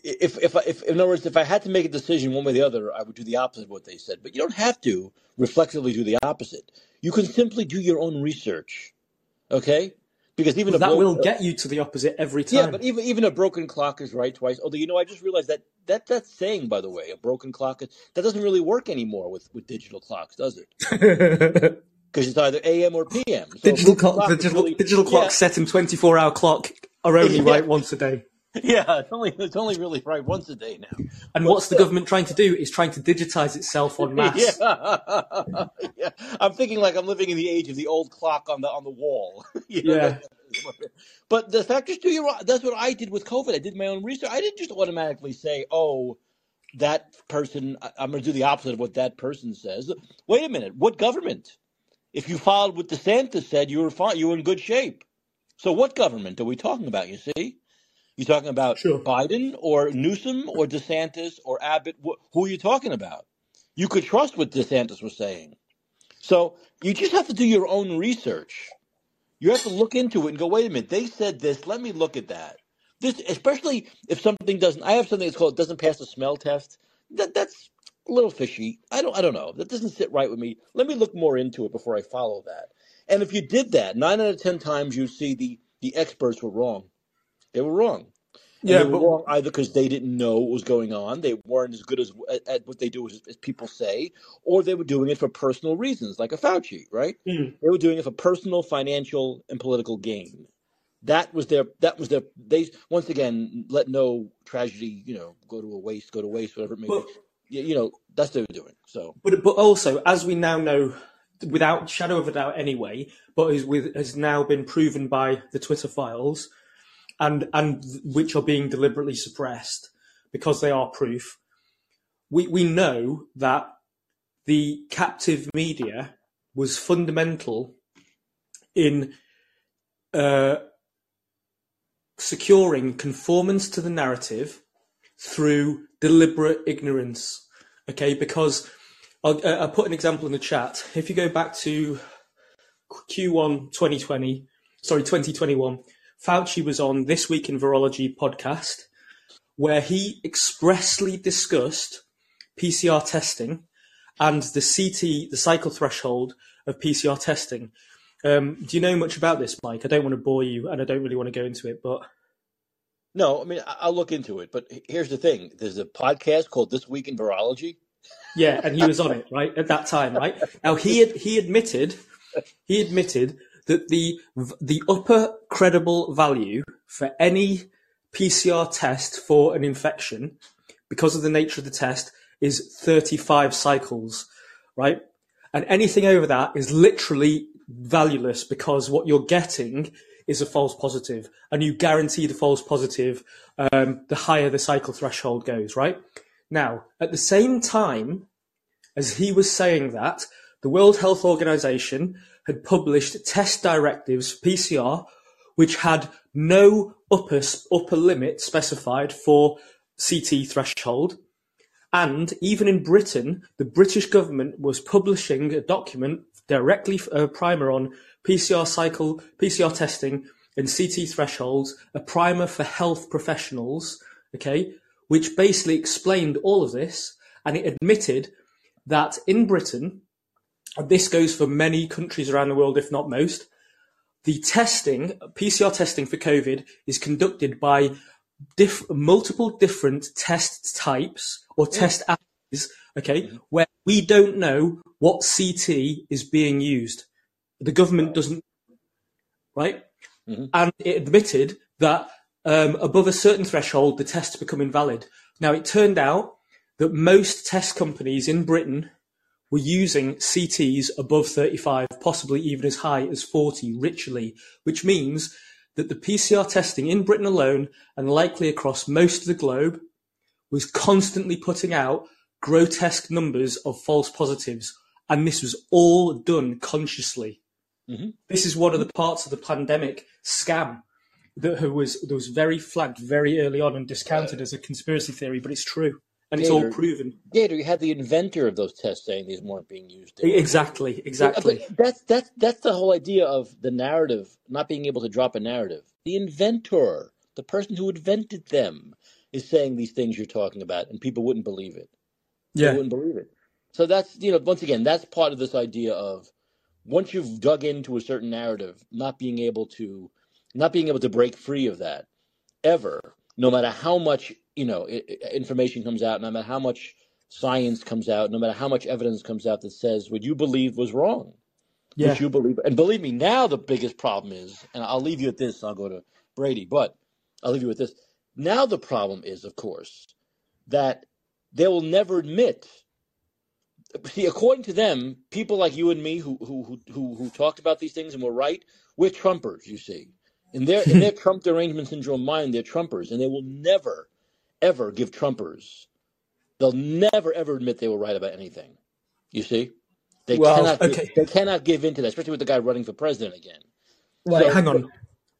if if if in other words, if I had to make a decision one way or the other, I would do the opposite of what they said. But you don't have to reflexively do the opposite. You can simply do your own research. Okay? Because even a that bro- will get you to the opposite every time. yeah, but even even a broken clock is right twice. Although you know, I just realized that that that saying, by the way, a broken clock is, that doesn't really work anymore with with digital clocks, does it? Because it's either AM or PM. So digital broken clock, clock digital, really digital yeah clocks set in 24 hour clock are only yeah right once a day. yeah. It's only it's only really right once a day now. And what's the government trying to do is trying to digitize itself on masse. Yeah, yeah. I'm thinking like I'm living in the age of the old clock on the on the wall. you know, Yeah. but the fact is, too, you're. That's what I did with COVID. I did my own research. I didn't just automatically say, "Oh, that person." I'm going to do the opposite of what that person says. Wait a minute. What government? If you followed what DeSantis said, you were fine. You were in good shape. So, what government are we talking about? You see, you talking about Sure. Biden or Newsom or DeSantis or Abbott? Wh- Who are you talking about? You could trust what DeSantis was saying. So you just have to do your own research. You have to look into it and go, wait a minute, they said this. Let me look at that. This, especially if something doesn't. I have something that's called doesn't pass the smell test. That that's a little fishy. I don't I don't know. That doesn't sit right with me. Let me look more into it before I follow that. And if you did that, nine out of ten times you see the the experts were wrong. They were wrong. And Yeah, they were but wrong either because they didn't know what was going on, they weren't as good as at, at what they do as, as people say, or they were doing it for personal reasons, like a Fauci, right? Mm. They were doing it for personal, financial, and political gain. That was their. That was their. They once again let no tragedy, you know, go to a waste, go to waste, whatever it may be. but You, you know, that's what they were doing. So but but also, as we now know, without shadow of a doubt, anyway, but is with has now been proven by the Twitter files, and and which are being deliberately suppressed because they are proof. We we know that the captive media was fundamental in uh, securing conformance to the narrative through deliberate ignorance. Okay, because I'll, uh, I'll put an example in the chat. If you go back to Q1 2020, sorry, 2021, Fauci was on This Week in Virology podcast, where he expressly discussed PCR testing and the CT, the cycle threshold of PCR testing. Um, do you know much about this, Mike? I don't want to bore you, and I don't really want to go into it, but No, I mean I'll look into it. But here's the thing: there's a podcast called This Week in Virology. yeah, and he was on it right at that time, right? Now he had, he admitted he admitted that the the upper credible value for any PCR test for an infection, because of the nature of the test, is 35 cycles, right? And anything over that is literally valueless because what you're getting is a false positive, and you guarantee the false positive um, the higher the cycle threshold goes, right? Now, at the same time as he was saying that, the World Health Organization had published test directives, for PCR, which had no upper, upper limit specified for CT threshold. And even in Britain, the British government was publishing a document directly a primer on PCR cycle, PCR testing and CT thresholds, a primer for health professionals, okay, which basically explained all of this and it admitted that in Britain, this goes for many countries around the world, if not most, the testing, PCR testing for COVID is conducted by diff- multiple different test types or test assays, okay, where we don't know what CT is being used. The government doesn't, right? Mhm. And it admitted that um, above a certain threshold, the tests become invalid. Now, it turned out that most test companies in Britain were using CTs above 35, possibly even as high as 40 ritually, which means that the PCR testing in Britain alone and likely across most of the globe was constantly putting out grotesque numbers of false positives. And this was all done consciously. Mhm. This is one of the parts of the pandemic scam that was that was very flagged very early on and discounted as a conspiracy theory, but it's true and it's all Gator. proven. Gator, you had the inventor of those tests saying these weren't being used. didn't? Exactly, exactly. But that's that's that's the whole idea of the narrative not being able to drop a narrative. The inventor, the person who invented them, is saying these things you're talking about, and people wouldn't believe it. They Yeah, wouldn't believe it. So that's you know once again that's part of this idea of once you've dug into a certain narrative, not being able to not being able to break free of that ever, no matter how much you know i- i- information comes out, no matter how much science comes out, no matter how much evidence comes out that says what you believe was wrong yeah, which you believe. And believe me, now the biggest problem is, and I'll leave you at this. I'll go to Brady, but I'll leave you with this. Now the problem is, of course, that they will never admit. See, according to them, people like you and me who who who who, who talked about these things and were right, we're Trumpers. You see, in their in their Trump derangement syndrome mind, they're Trumpers, and they will never, ever give Trumpers. They'll never ever admit they were right about anything. You see, they Well, cannot. okay. They cannot give into that, especially with the guy running for president again. Wait, So- hang on.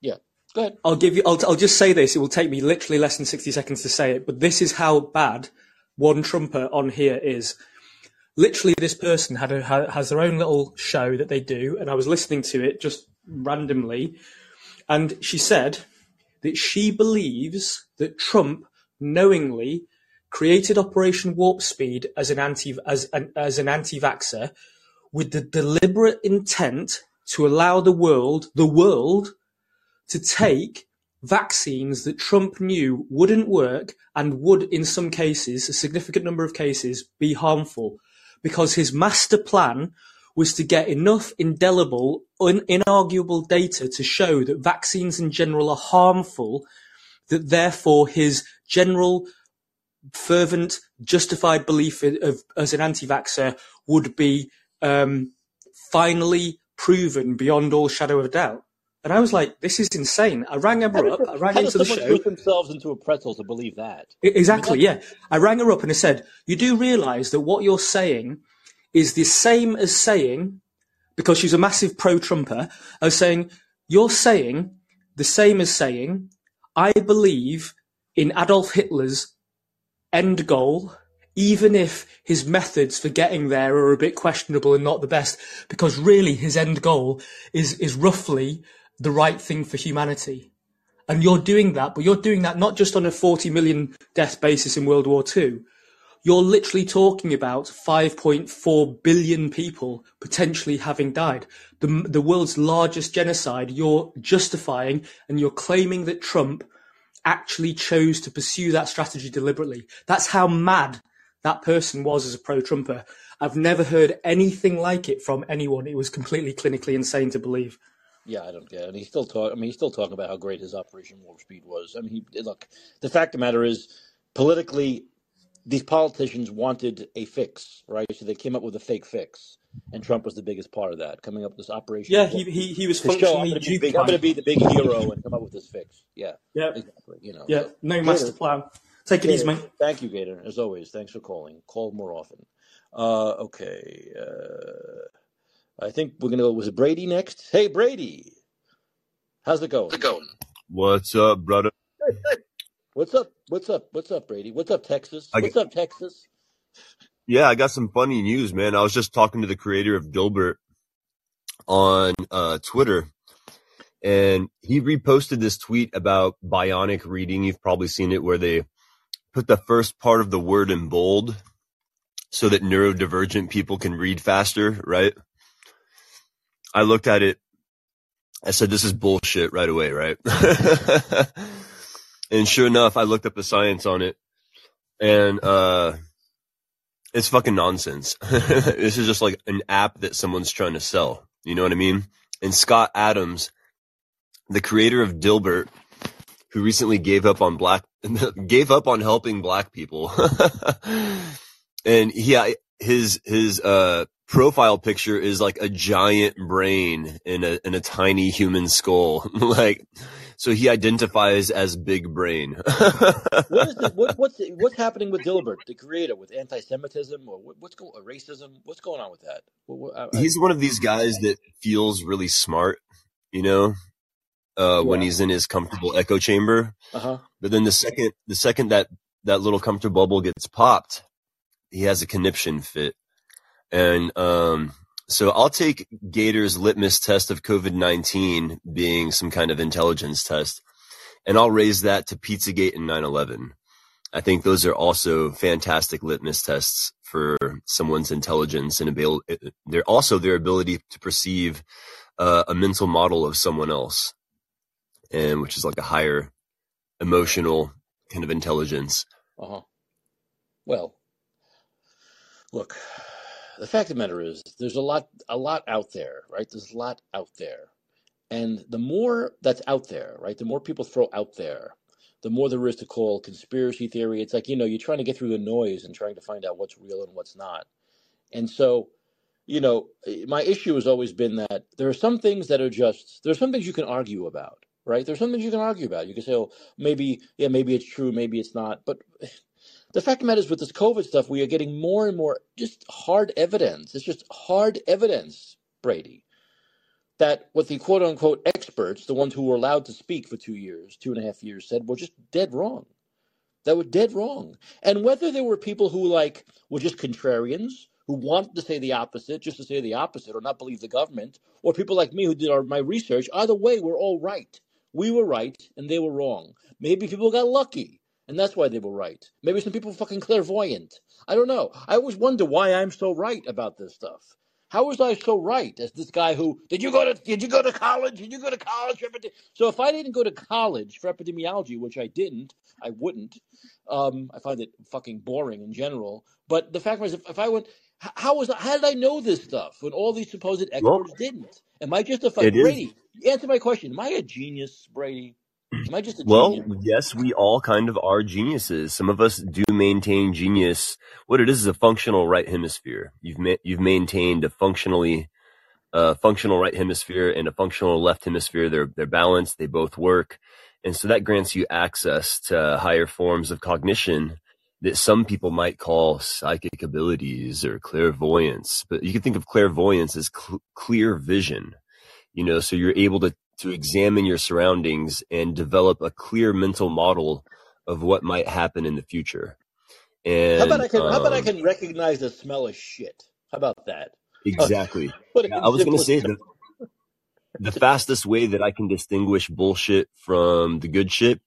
Yeah, go ahead. I'll give you. I'll, I'll just say this. It will take me literally less than sixty seconds to say it, but this is how bad one Trumper on here is. Literally, this person had a, has their own little show that they do, and I was listening to it just randomly, and she said that she believes that Trump knowingly created Operation Warp Speed as an anti as an, as an anti-vaxxer with the deliberate intent to allow the world the world to take vaccines that Trump knew wouldn't work and would, in some cases, a significant number of cases, be harmful. Because his master plan was to get enough indelible, un- inarguable data to show that vaccines in general are harmful, that therefore his general fervent, justified belief of, as an anti-vaxxer would be um, finally proven beyond all shadow of doubt. And I was like, this is insane. I rang her up. I rang into the show. themselves into a pretzel to believe that? I- Exactly, yeah. I rang her up and I said, You do realise that what you're saying is the same as saying, because she's a massive pro Trumper, I was saying, You're saying the same as saying, I believe in Adolf Hitler's end goal, even if his methods for getting there are a bit questionable and not the best, because really his end goal is, is roughly the right thing for humanity. And you're doing that, but you're doing that not just on a 40 million death basis in World War II. You're literally talking about 5.4 billion people potentially having died. The, the world's largest genocide you're justifying and you're claiming that Trump actually chose to pursue that strategy deliberately. That's how mad that person was as a pro-Trumper. I've never heard anything like it from anyone. It was completely clinically insane to believe. Yeah, I don't get it. And he's still talking. I mean, he's still talking about how great his Operation Warp Speed was. I mean, he look. The fact of the matter is, politically, these politicians wanted a fix, right? So they came up with a fake fix, and Trump was the biggest part of that, coming up with this Operation. Yeah, he he, he was to show I'm going to be big. Duke I'm going to time. be the big hero and come up with this fix. Yeah, Yeah, exactly. You know. yeah, So, no master Gator, plan. Take it easy, mate. thank you, Gator. As always, thanks for calling. Call more often. Uh, okay. Uh, I think we're gonna go. Was Brady next? Hey, Brady, how's it going? What's up, brother? What's up? What's up? What's up, Brady? What's up, Texas? What's up, Texas? yeah, I got some funny news, man. I was just talking to the creator of Dilbert on uh, Twitter, and he reposted this tweet about bionic reading. You've probably seen it where they put the first part of the word in bold so that neurodivergent people can read faster, right? I looked at it. I said, this is bullshit right away, right? and sure enough, I looked up the science on it and, uh, it's fucking nonsense. this is just like an app that someone's trying to sell. You know what I mean? And Scott Adams, the creator of Dilbert, who recently gave up on black, gave up on helping black people. and he, his, his, uh, profile picture is like a giant brain in a, in a tiny human skull. like, so he identifies as big brain. What is the, what, what's the, what's happening with Dilbert, the creator, with anti-Semitism or what, what's going racism? What's going on with that? What, I, I, He's one of these guys that feels really smart, you know, uh, when he's in his comfortable echo chamber. Uh huh. But then the second, the second that, that little comfortable bubble gets popped, he has a conniption fit. And, um, so I'll take Gator's litmus test of COVID-19 being some kind of intelligence test and I'll raise that to Pizzagate and 9-11. I think those are also fantastic litmus tests for someone's intelligence and ability. They're also their ability to perceive uh, a mental model of someone else and which is like a higher emotional kind of intelligence. Uh huh. Well, look, the fact of the matter is, there's a lot, a lot out there, right? There's a lot out there, and the more that's out there, right, the more people throw out there, the more there is to call conspiracy theory. It's like you know, you're trying to get through the noise and trying to find out what's real and what's not. And so, you know, my issue has always been that there are some things that are just there are some things you can argue about, right? There's some things you can argue about. You can say, oh, maybe, yeah, maybe it's true, maybe it's not, but the fact of the matter is with this COVID stuff, we are getting more and more just hard evidence. It's just hard evidence, Brady, that what the quote unquote experts, the ones who were allowed to speak for two years, two and a half years, said were just dead wrong. That were dead wrong. And whether there were people who like were just contrarians, who wanted to say the opposite, just to say the opposite, or not believe the government, or people like me who did our, my research, either way, we're all right. We were right and they were wrong. Maybe people got lucky. And that's why they were right. Maybe some people fucking clairvoyant. I don't know. I always wonder why I'm so right about this stuff. How was I so right as this guy who did you go to did you go to college? Did you go to college for epidemi-" So if I didn't go to college for epidemiology, which I didn't, I wouldn't. Um, I find it fucking boring in general. But the fact was, if, if I went, how was I, how did I know this stuff when all these supposed Well, experts didn't? Am I just a fucking it is Brady? Answer my question. Am I a genius, Brady? Am I just a Well, yes, we all kind of are geniuses. Some of us do maintain genius. What it is is a functional right hemisphere. You've ma- you've maintained a functionally uh, functional right hemisphere and a functional left hemisphere. They're they're balanced. They both work, and so that grants you access to higher forms of cognition that some people might call psychic abilities or clairvoyance. But you can think of clairvoyance as cl- clear vision you know so you're able to to examine your surroundings and develop a clear mental model of what might happen in the future How about I and can how about I um can recognize the smell of shit? How about that? Exactly yeah i was going to say the the fastest way that I can distinguish bullshit from the good shit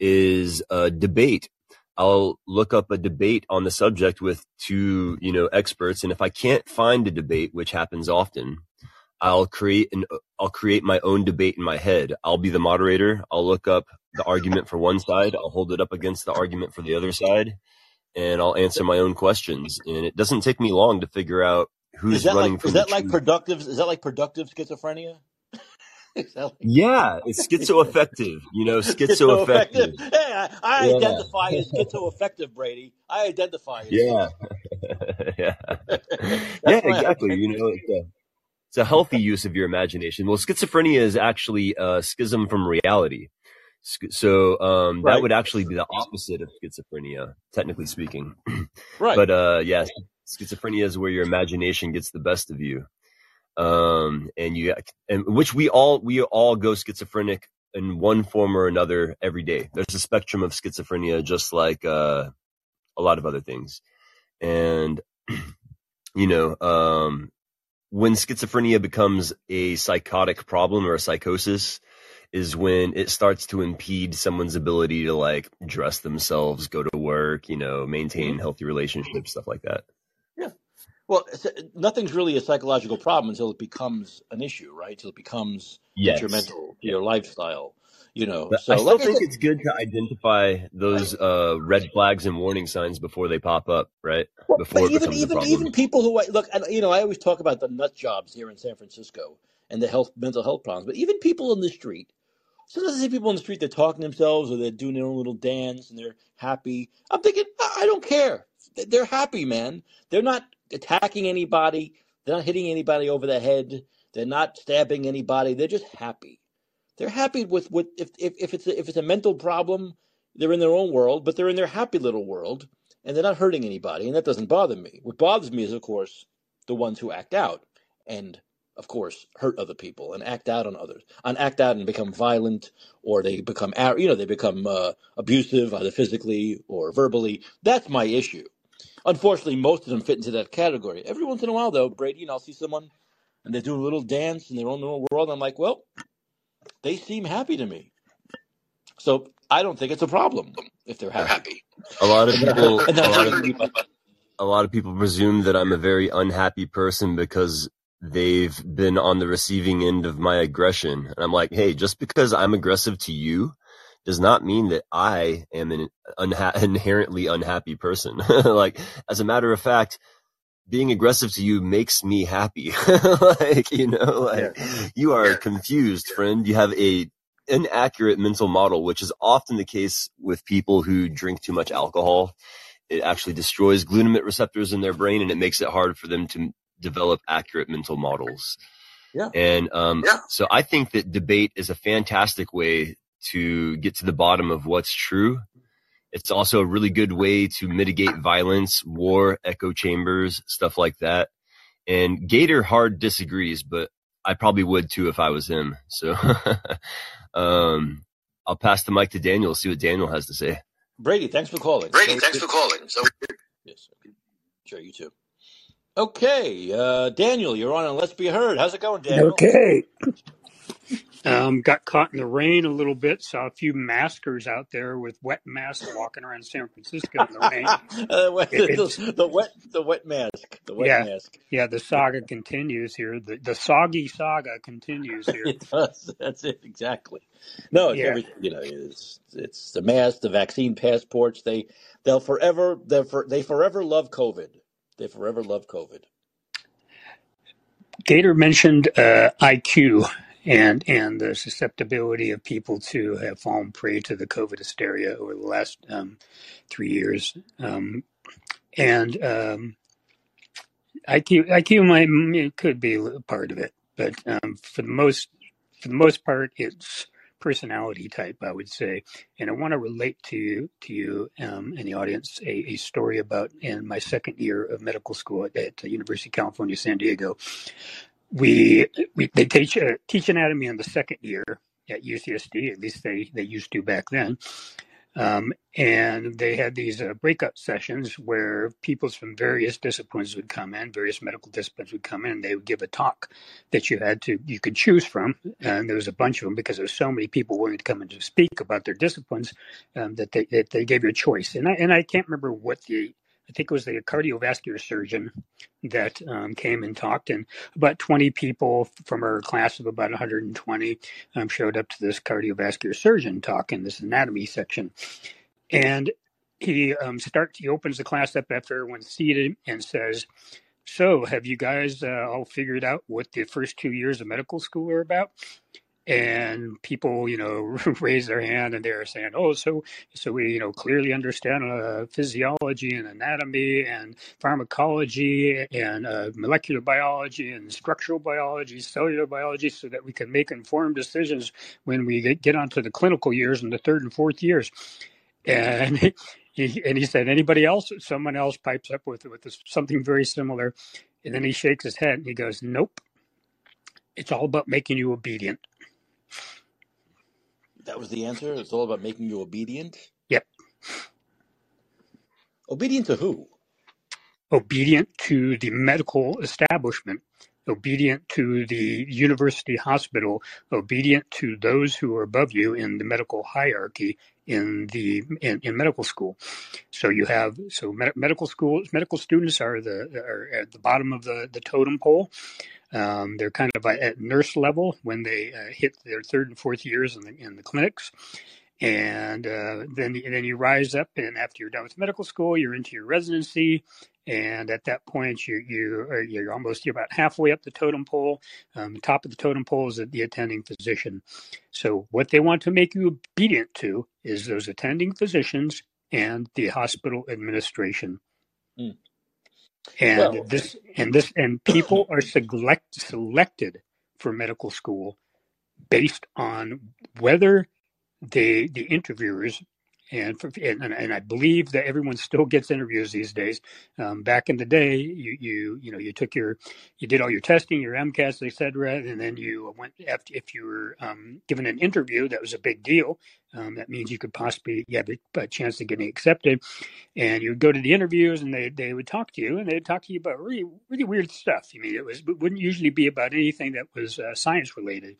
is a debate. I'll look up a debate on the subject with two, you know, experts. And if I can't find a debate, which happens often, I'll create an, I'll create my own debate in my head. I'll be the moderator. I'll look up the argument for one side. I'll hold it up against the argument for the other side and I'll answer my own questions. And it doesn't take me long to figure out who's Is that running like is that like truth. productive? Is that like productive schizophrenia? Like Yeah, it's schizoaffective. You know, schizoaffective. schizoaffective? Hey, I, I Yeah, identify as schizoaffective, Brady. I identify as yeah, yeah, yeah. Exactly. You know, a, it's a healthy use of your imagination. Well, schizophrenia is actually a schism from reality. So um, that would actually be the opposite of schizophrenia, technically speaking. right. But uh, yeah, schizophrenia is where your imagination gets the best of you. um, and you and which we all we all go schizophrenic in one form or another every day. There's a spectrum of schizophrenia, just like uh, a lot of other things, and you know, um, when schizophrenia becomes a psychotic problem or a psychosis, is when it starts to impede someone's ability to like dress themselves, go to work, you know, maintain Mhm. healthy relationships, stuff like that. Yeah. Well, nothing's really a psychological problem until it becomes an issue, right? Until it becomes Yes. detrimental to your lifestyle. You know. But So, I still like I think said, it's good to identify those uh, red flags and warning signs before they pop up, right? Well, Before even even even people who I- look, you know, I always talk about the nut jobs here in San Francisco and the health mental health problems. But even people in the street, sometimes I see people in the street they're talking to themselves or they're doing their own little dance and they're happy. I'm thinking, I I don't care. They're happy, man. They're not attacking anybody. They're not hitting anybody over the head. They're not stabbing anybody. They're just happy. They're happy with with if if, if it's a, if it's a mental problem, they're in their own world, but they're in their happy little world and they're not hurting anybody, and that doesn't bother me. What bothers me is, of course, the ones who act out and, of course, hurt other people and act out on others, and act out and become violent, or they become, you know, they become uh, abusive, either physically or verbally. That's my issue. Unfortunately, most of them fit into that category. Every once in a while, though, Brady, and I'll see someone and they're doing a little dance in their own little world. I'm like, well, they seem happy to me, so I don't think it's a problem if they're happy. A lot of And then I people, heard, and then a lot of you. a lot of people presume that I'm a very unhappy person because they've been on the receiving end of my aggression. And I'm like, hey, just because I'm aggressive to you does not mean that I am an unha- inherently unhappy person. like, as a matter of fact, being aggressive to you makes me happy. like, you know, Yeah. like you are confused, friend. You have a inaccurate mental model, which is often the case with people who drink too much alcohol. It actually destroys glutamate receptors in their brain and it makes it hard for them to develop accurate mental models. Yeah. And um, Yeah. so I think that debate is a fantastic way to get to the bottom of what's true. It's also a really good way to mitigate violence, war, echo chambers, stuff like that. And Gator hard disagrees, but I probably would too if I was him. So um, I'll pass the mic to Daniel, see what Daniel has to say. Brady, thanks for calling. Brady, So thanks for calling. So yes, sure, you too. Okay, uh, Daniel, you're on and Let's Be Heard. How's it going, Daniel? Okay. Um, got caught in the rain a little bit. Saw a few maskers out there with wet masks walking around San Francisco in the rain. Uh, It, the, the wet, the wet mask, the wet yeah, mask. yeah. The saga continues here. The the soggy saga continues here. It does. That's it exactly. No, it's Yeah. everything. You know, it's it's the mask, the vaccine passports. They they'll forever they for, they forever love COVID. They forever love COVID. Gator mentioned uh, IQ and and the susceptibility of people to have fallen prey to the COVID hysteria over the last um, three years. Um, and um, IQ IQ might it could be a part of it, but um, for the most for the most part, it's personality type, I would say. And I want to relate to you to you um, and the audience a, a story about in my second year of medical school at, at the University of California, San Diego. We we they teach uh, teach anatomy in the second year at UCSD. At least they they used to back then. Um, and they had these uh, breakout sessions where people from various disciplines would come in, various medical disciplines would come in, and they would give a talk that you had to, you could choose from. And there was a bunch of them because there was so many people willing to come in to speak about their disciplines um, that, they, that they gave you a choice. And I, and I can't remember what the I think it was the cardiovascular surgeon that um, came and talked, and about 20 people from our class of about 120 um, showed up to this cardiovascular surgeon talk in this anatomy section. And he um, starts, he opens the class up after everyone's seated and says, So, have you guys uh, all figured out what the first two years of medical school are about? And people, you know, raise their hand and they're saying, "Oh, so so we, you know, clearly understand uh, physiology and anatomy and pharmacology and uh, molecular biology and structural biology, cellular biology, so that we can make informed decisions when we get, get onto the clinical years in the third and fourth years." And he, and he said, "Anybody else?" Someone else pipes up with with something very similar, and then he shakes his head and he goes, "Nope." It's all about making you obedient. That was the answer. It's all about making you obedient. Yep. Obedient to who? Obedient to the medical establishment, obedient to the university hospital, obedient to those who are above you in the medical hierarchy in the in, in medical school. So you have so med- medical schools, medical students are the are at the bottom of the the totem pole. Um, they're kind of at nurse level when they uh, hit their third and fourth years in the, in the clinics. And uh, then, then you rise up, and after you're done with medical school, you're into your residency. And at that point, you, you are, you're almost you're about halfway up the totem pole. Um, the top of the totem pole is the attending physician. So, what they want to make you obedient to is those attending physicians and the hospital administration. Mm. And well, this and this and people are select, selected for medical school based on whether they the interviewers and, for, and and I believe that everyone still gets interviews these days. Um, back in the day, you you you know you took your you did all your testing, your MCATs, etc., and then you went after if you were um, given an interview, that was a big deal. Um, that means you could possibly have a, chance of getting accepted, and you would go to the interviews, and they they would talk to you, and they'd talk to you about really really weird stuff. I mean, it was it wouldn't usually be about anything that was uh, science related.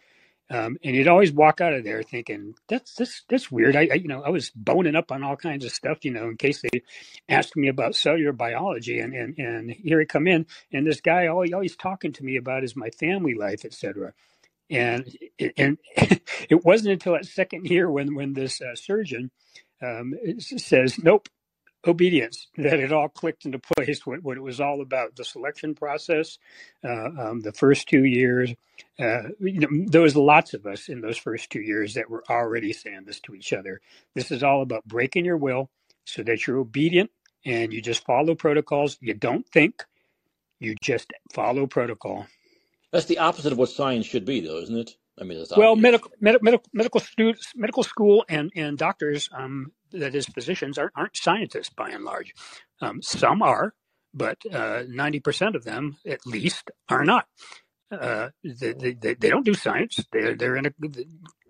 Um, and you'd always walk out of there thinking that's that's that's weird. I, I, you know I was boning up on all kinds of stuff, you know, in case they asked me about cellular biology, and and and here I come in, and this guy all, all he's talking to me about is my family life, etc. And and it wasn't until that second year when when this uh, surgeon um, says, "Nope, obedience that it all clicked into place what, what it was all about the selection process uh, um, the first two years. Uh, you know, there was lots of us in those first two years that were already saying this to each other. This is all about breaking your will so that you're obedient and you just follow protocols. You don't think you just follow protocol. That's the opposite of what science should be though isn't it I mean, well, medical, med- medical, medical students, medical school, and and doctors, um, that is, physicians aren't, aren't scientists by and large. Um, some are, but uh, ninety uh, percent of them, at least, are not. Uh, they, they, they don't do science. They're they're in a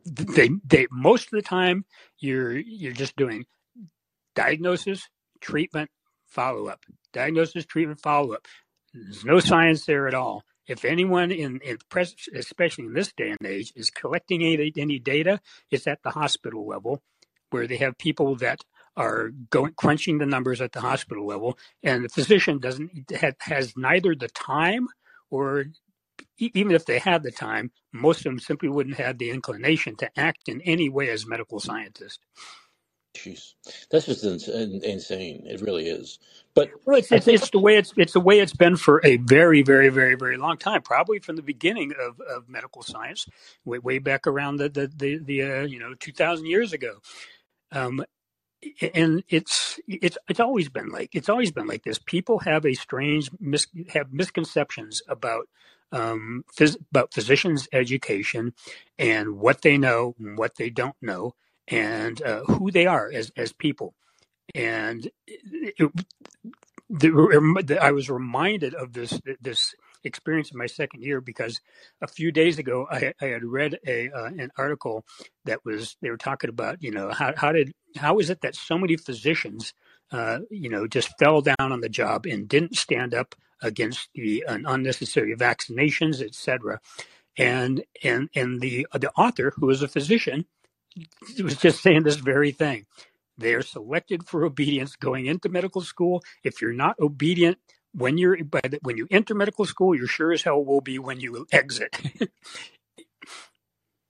they they most of the time you're you're just doing diagnosis, treatment, follow up. Diagnosis, treatment, follow up. There's no science there at all if anyone in, in pres- especially in this day and age, is collecting any, any data, it's at the hospital level, where they have people that are going crunching the numbers at the hospital level, and the physician doesn't has neither the time or even if they had the time, most of them simply wouldn't have the inclination to act in any way as medical scientists. Jeez, that's just insane. It really is. But well, it's, it's, it's, the way it's it's the way it's been for a very very very very long time. Probably from the beginning of, of medical science, way, way back around the the the, the uh, you know two thousand years ago. Um, and it's it's it's always been like it's always been like this. People have a strange mis, have misconceptions about um, phys, about physicians' education and what they know and what they don't know and uh, who they are as as people. And it, the, I was reminded of this this experience in my second year because a few days ago I, I had read a uh, an article that was they were talking about you know how how did how is it that so many physicians uh, you know just fell down on the job and didn't stand up against the uh, unnecessary vaccinations, etc. And and and the the author who is a physician was just saying this very thing. They are selected for obedience going into medical school. If you're not obedient when you're but when you enter medical school, you're sure as hell will be when you exit.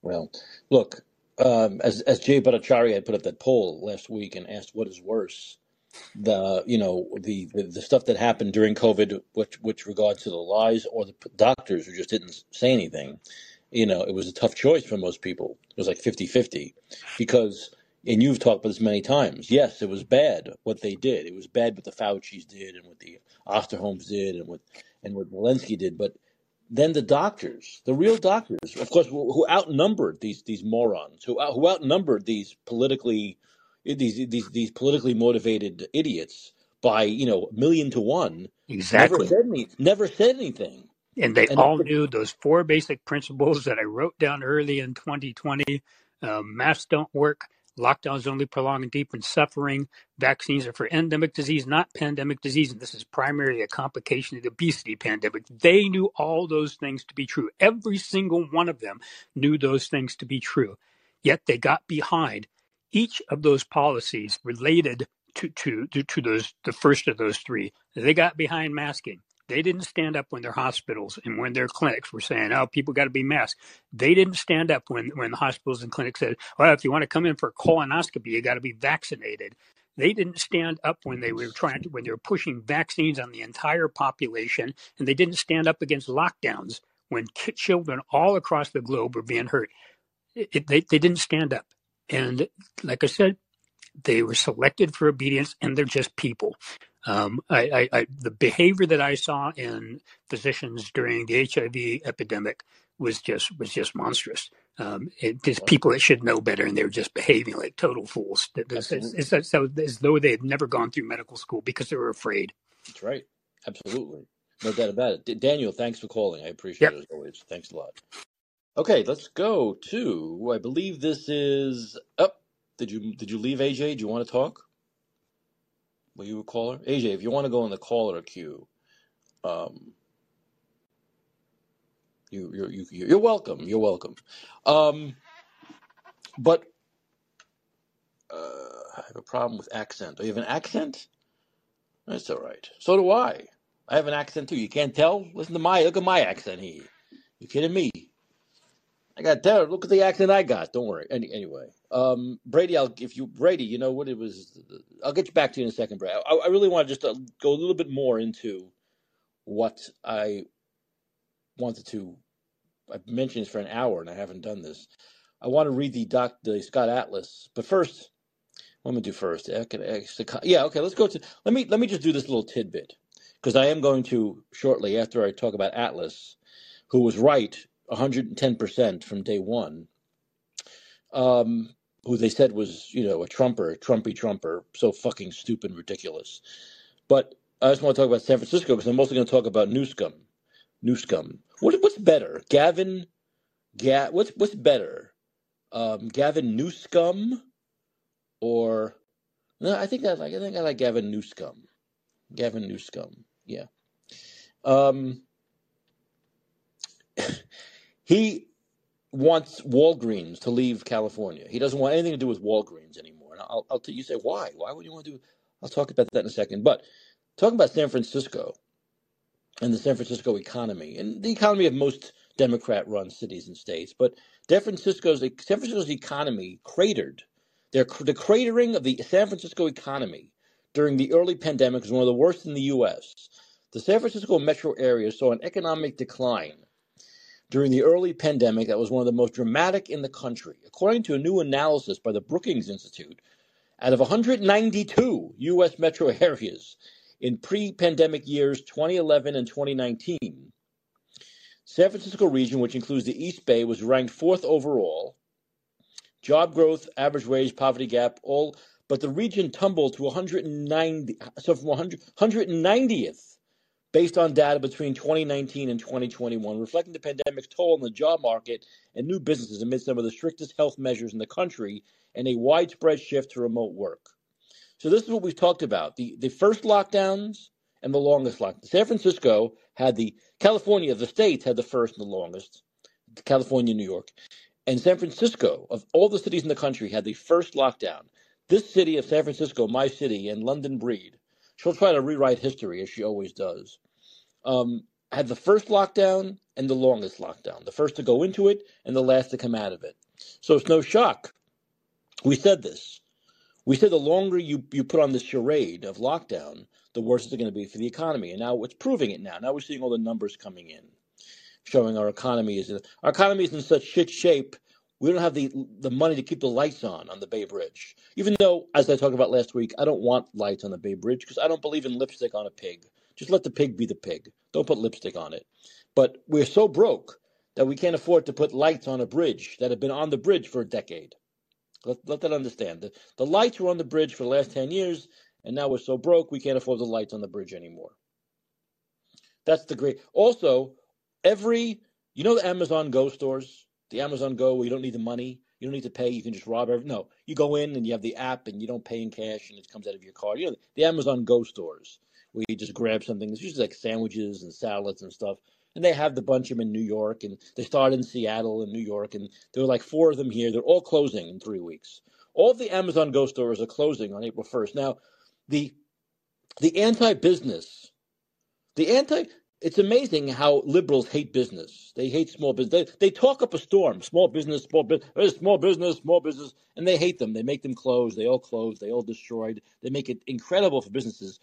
Well, look, um, as as Jay Bhattacharya had put up that poll last week and asked what is worse, the you know the, the the stuff that happened during COVID, which which regards to the lies, or the doctors who just didn't say anything. You know, it was a tough choice for most people. It was like 50-50 because, and you've talked about this many times. Yes, it was bad what they did. It was bad what the Fauci's did and what the Osterholms did and what and what Walensky did. But then the doctors, the real doctors, of course, who, who outnumbered these these morons, who out, who outnumbered these politically these these these politically motivated idiots by you know a million to one, Exactly. never said any, never said anything. and they And all knew those four basic principles that I wrote down early in 2020. Um, masks don't work. Lockdowns only prolong and deepen suffering. Vaccines are for endemic disease, not pandemic disease. And this is primarily a complication of the obesity pandemic. They knew all those things to be true. Every single one of them knew those things to be true. Yet they got behind each of those policies related to, to, to, to those the first of those three. They got behind masking. They didn't stand up when their hospitals and when their clinics were saying, "Oh, people got to be masked." They didn't stand up when when the hospitals and clinics said, "Well, if you want to come in for colonoscopy, you got to be vaccinated." They didn't stand up when they were trying to when they were pushing vaccines on the entire population, and they didn't stand up against lockdowns when children all across the globe were being hurt. It- they they didn't stand up, and like I said, they were selected for obedience, and they're just people. Um, I, I, I, the behavior that I saw in physicians during the HIV epidemic was just was just monstrous. Um, it, just people that should know better, and they were just behaving like total fools. It- It's, it's, it's as though they had never gone through medical school because they were afraid. that's right. Absolutely, no doubt about it. D- Daniel, thanks for calling. I appreciate Yep. it as always. Thanks a lot. Okay, let's go to. I believe this is up. did you did you leave AJ? Do you want to talk? Were you a caller? AJ, if you want to go in the caller queue, um, you you're you, you're welcome. You're welcome. Um, but uh, I have a problem with accent. Do you have an accent? That's all right. So do I. I have an accent too. You can't tell? Listen to my look at my accent here. You kidding me? I got tell. Look at the accent I got. Don't worry. Any, anyway, um, Brady, I'll if you Brady, you know what it was. I'll get you back to you in a second, Brady. I, I really want to just uh, go a little bit more into what I wanted to. I've mentioned this for an hour and I haven't done this. I want to read the doc, the Scott Atlas, but first, what am I do first? Yeah, okay. Let's go to. Let me let me just do this little tidbit because I am going to shortly after I talk about Atlas, who was right 110% from day one, um, who they said was, you know, a Trumper, a Trumpy Trumper, so fucking stupid ridiculous. But I just want to talk about San Francisco because I'm mostly going to talk about Newscom. Newscom. What, what's better? Gavin, Ga- what's, what's better? Um, Gavin Newscom or, no, I think I like, I think I like Gavin Newscom. Gavin Newscom. Yeah. Um, he wants Walgreens to leave California. He doesn't want anything to do with Walgreens anymore. And I'll, I'll tell you say why. Why would you want to do? I'll talk about that in a second. But talking about San Francisco and the San Francisco economy and the economy of most Democrat-run cities and states, but San Francisco's San Francisco's economy cratered. The cratering of the San Francisco economy during the early pandemic was one of the worst in the U.S. The San Francisco metro area saw an economic decline during the early pandemic that was one of the most dramatic in the country. According to a new analysis by the Brookings Institute, out of 192 U.S. metro areas in pre pandemic years 2011 and 2019, San Francisco region, which includes the East Bay, was ranked fourth overall. Job growth, average wage, poverty gap, all, but the region tumbled to 190, so from 100, 190th based on data between 2019 and 2021, reflecting the pandemic's toll on the job market and new businesses amid some of the strictest health measures in the country and a widespread shift to remote work. So this is what we've talked about: the the first lockdowns and the longest lockdown. San Francisco had the California, of the states had the first and the longest. California, New York, and San Francisco, of all the cities in the country, had the first lockdown. This city of San Francisco, my city, and London Breed, she'll try to rewrite history as she always does. Um, had the first lockdown and the longest lockdown, the first to go into it and the last to come out of it. So it's no shock. We said this. We said the longer you, you put on this charade of lockdown, the worse it's going to be for the economy. And now it's proving it now. Now we're seeing all the numbers coming in, showing our economy is in, our economy is in such shit shape. We don't have the the money to keep the lights on on the Bay Bridge. Even though, as I talked about last week, I don't want lights on the Bay Bridge because I don't believe in lipstick on a pig. Just let the pig be the pig. Don't put lipstick on it. But we're so broke that we can't afford to put lights on a bridge that have been on the bridge for a decade. Let, let that understand. The, the lights were on the bridge for the last 10 years, and now we're so broke we can't afford the lights on the bridge anymore. That's the great. Also, every, you know, the Amazon Go stores, the Amazon Go where you don't need the money, you don't need to pay, you can just rob every. No, you go in and you have the app and you don't pay in cash and it comes out of your card. You know, the Amazon Go stores where you just grab something. It's usually like sandwiches and salads and stuff. And they have the bunch of them in New York, and they started in Seattle and New York, and there were like four of them here. They're all closing in three weeks. All the Amazon Go stores are closing on April 1st. Now, the the anti-business, the anti. It's amazing how liberals hate business. They hate small business. They, they talk up a storm. Small business, small business, small business, small business, and they hate them. They make them close. They all close. They all destroyed. They make it incredible for businesses.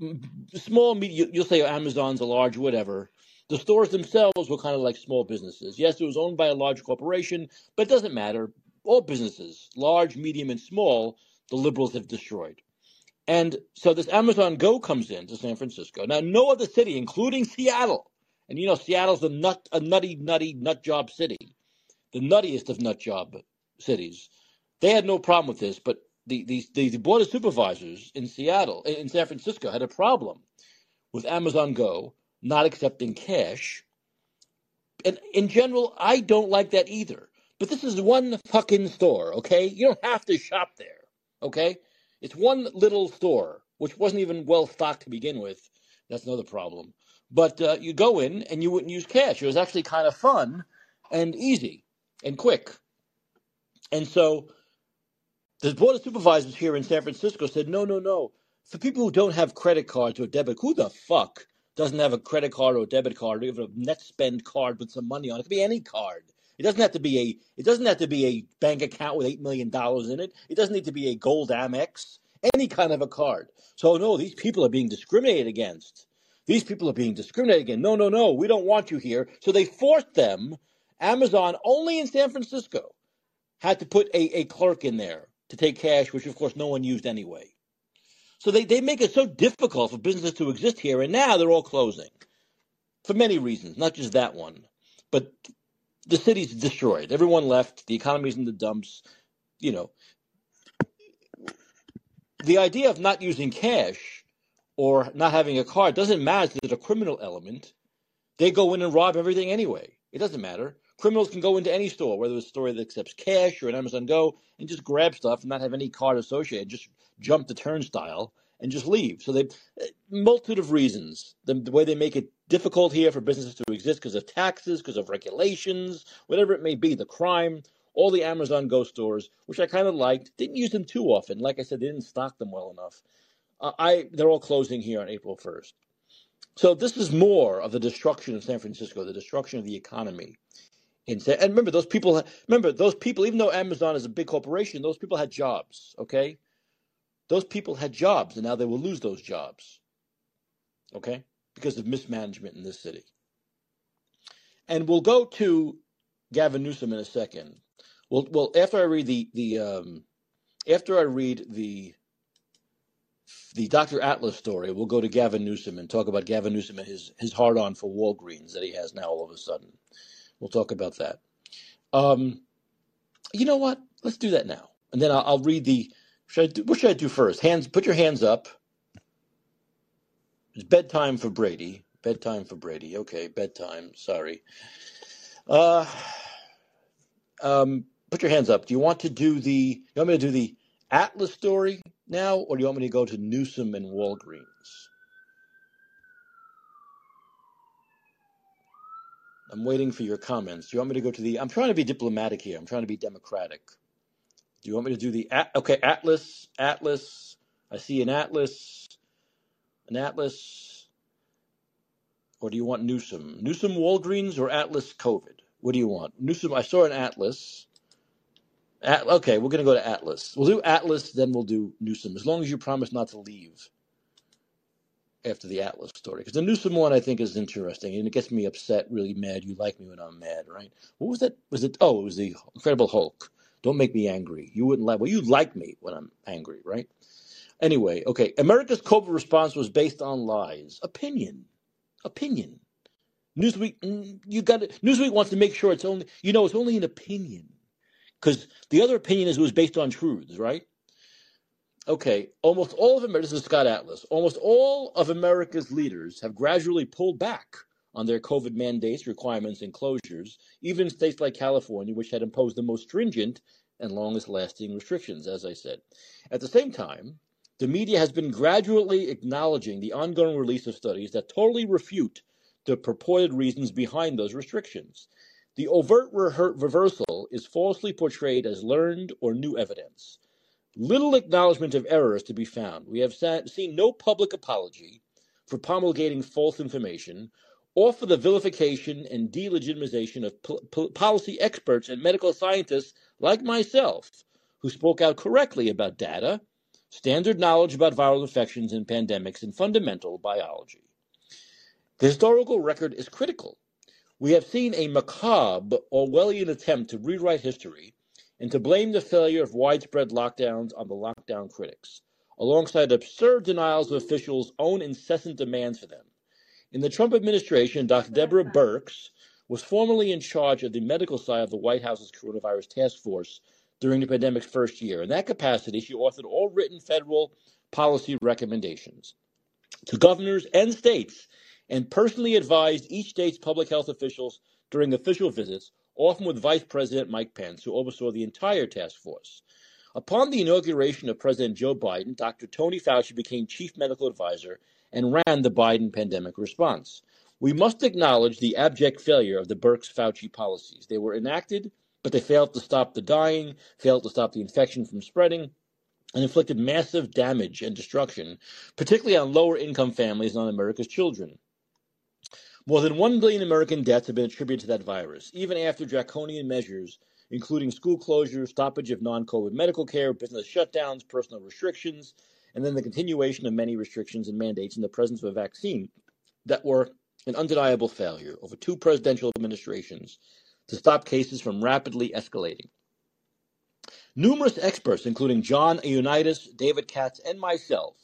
Mm, small, media. You'll say Amazon's a large, whatever. The stores themselves were kind of like small businesses. Yes, it was owned by a large corporation, but it doesn't matter. All businesses, large, medium, and small, the liberals have destroyed. And so this Amazon Go comes into San Francisco. Now, no other city, including Seattle, and you know Seattle's a nut, a nutty, nutty nut job city, the nuttiest of nut job cities. They had no problem with this, but the the, the board of supervisors in Seattle, in San Francisco, had a problem with Amazon Go not accepting cash. And in general, I don't like that either. But this is one fucking store, okay? You don't have to shop there, okay? It's one little store, which wasn't even well stocked to begin with. That's another problem. But uh, you go in and you wouldn't use cash. It was actually kind of fun and easy and quick. And so the board of supervisors here in San Francisco said, no, no, no. For people who don't have credit cards or debit, who the fuck doesn't have a credit card or a debit card or even a Netspend card with some money on it? It could be any card. It doesn't have to be a it doesn't have to be a bank account with eight million dollars in it. It doesn't need to be a gold Amex, any kind of a card. So no, these people are being discriminated against. These people are being discriminated against. No, no, no, we don't want you here. So they forced them. Amazon only in San Francisco had to put a, a clerk in there to take cash, which of course no one used anyway. So they, they make it so difficult for businesses to exist here, and now they're all closing for many reasons, not just that one. But the city's destroyed. Everyone left. The economy's in the dumps. You know, the idea of not using cash or not having a card doesn't matter. There's a criminal element. They go in and rob everything anyway. It doesn't matter. Criminals can go into any store, whether it's a store that accepts cash or an Amazon Go, and just grab stuff and not have any card associated. Just jump the turnstile and just leave. So they multitude of reasons. The, the, way they make it difficult here for businesses to exist because of taxes, because of regulations, whatever it may be, the crime. All the Amazon Go stores, which I kind of liked, didn't use them too often. Like I said, they didn't stock them well enough. Uh, I they're all closing here on April first. So this is more of the destruction of San Francisco, the destruction of the economy. And remember, those people. Remember, those people. Even though Amazon is a big corporation, those people had jobs. Okay, those people had jobs, and now they will lose those jobs. Okay? Because of mismanagement in this city. And we'll go to Gavin Newsom in a second. Well, well, after I read the the um, after I read the the Dr. Atlas story, we'll go to Gavin Newsom and talk about Gavin Newsom and his his hard on for Walgreens that he has now all of a sudden. We'll talk about that. Um, you know what? Let's do that now, and then I'll, I'll read the should I do, what should I do first? Hands, put your hands up. It's bedtime for Brady. Bedtime for Brady. Okay, bedtime. Sorry. Uh, um, put your hands up. Do you want to do the? You want me to do the Atlas story now, or do you want me to go to Newsom and Walgreens? I'm waiting for your comments. Do you want me to go to the? I'm trying to be diplomatic here. I'm trying to be democratic. Do you want me to do the? Okay, Atlas. Atlas. I see an Atlas. An Atlas. Or do you want Newsom? Newsom Walgreens or Atlas COVID? What do you want? Newsom. I saw an Atlas. At, okay, we're going to go to Atlas. We'll do Atlas, then we'll do Newsom, as long as you promise not to leave after the Atlas story. Because the Newsom one, I think, is interesting, and it gets me upset, really mad. You like me when I'm mad, right? What was that? Was it? Oh, it was the Incredible Hulk. Don't make me angry. You wouldn't like. Well, you like me when I'm angry, right? Anyway, okay. America's COVID response was based on lies, opinion, opinion. Newsweek, mm, you got it. Newsweek wants to make sure it's only, you know, it's only an opinion because the other opinion is it was based on truths, right? Okay, almost all of America, this is Scott Atlas, almost all of America's leaders have gradually pulled back on their COVID mandates, requirements, and closures, even states like California, which had imposed the most stringent and longest lasting restrictions, as I said. At the same time, the media has been gradually acknowledging the ongoing release of studies that totally refute the purported reasons behind those restrictions. The overt reversal is falsely portrayed as learned or new evidence. Little acknowledgement of error is to be found. We have seen no public apology for promulgating false information or for the vilification and delegitimization of po- policy experts and medical scientists like myself who spoke out correctly about data, standard knowledge about viral infections and pandemics, and fundamental biology. The historical record is critical. We have seen a macabre Orwellian attempt to rewrite history and to blame the failure of widespread lockdowns on the lockdown critics, alongside absurd denials of officials' own incessant demands for them. In the Trump administration, Dr. Deborah Birx was formerly in charge of the medical side of the White House's coronavirus task force during the pandemic's first year. In that capacity, she authored all written federal policy recommendations to governors and states and personally advised each state's public health officials during official visits, often with Vice President Mike Pence, who oversaw the entire task force. Upon the inauguration of President Joe Biden, Dr. Tony Fauci became chief medical advisor and ran the Biden pandemic response. We must acknowledge the abject failure of the Birx Fauci policies. They were enacted, but they failed to stop the dying, failed to stop the infection from spreading, and inflicted massive damage and destruction, particularly on lower income families and on America's children. More than 1 billion American deaths have been attributed to that virus, even after draconian measures, including school closures, stoppage of non COVID medical care, business shutdowns, personal restrictions, and then the continuation of many restrictions and mandates in the presence of a vaccine that were an undeniable failure over two presidential administrations to stop cases from rapidly escalating. Numerous experts, including John Ioannidis, David Katz, and myself,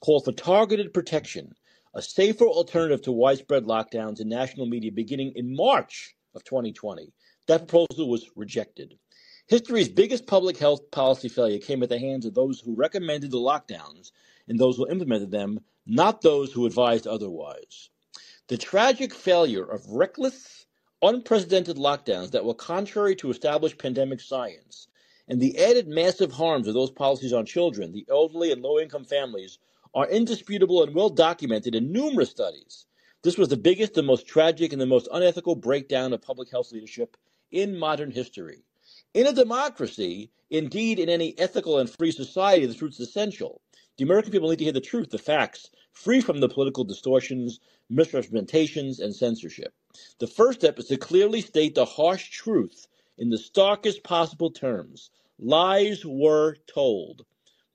call for targeted protection a safer alternative to widespread lockdowns in national media beginning in March of 2020. That proposal was rejected. History's biggest public health policy failure came at the hands of those who recommended the lockdowns and those who implemented them, not those who advised otherwise. The tragic failure of reckless, unprecedented lockdowns that were contrary to established pandemic science and the added massive harms of those policies on children, the elderly, and low income families are indisputable and well documented in numerous studies. This was the biggest, the most tragic, and the most unethical breakdown of public health leadership in modern history. In a democracy, indeed in any ethical and free society, the truth is essential. The American people need to hear the truth, the facts, free from the political distortions, misrepresentations, and censorship. The first step is to clearly state the harsh truth in the starkest possible terms. Lies were told.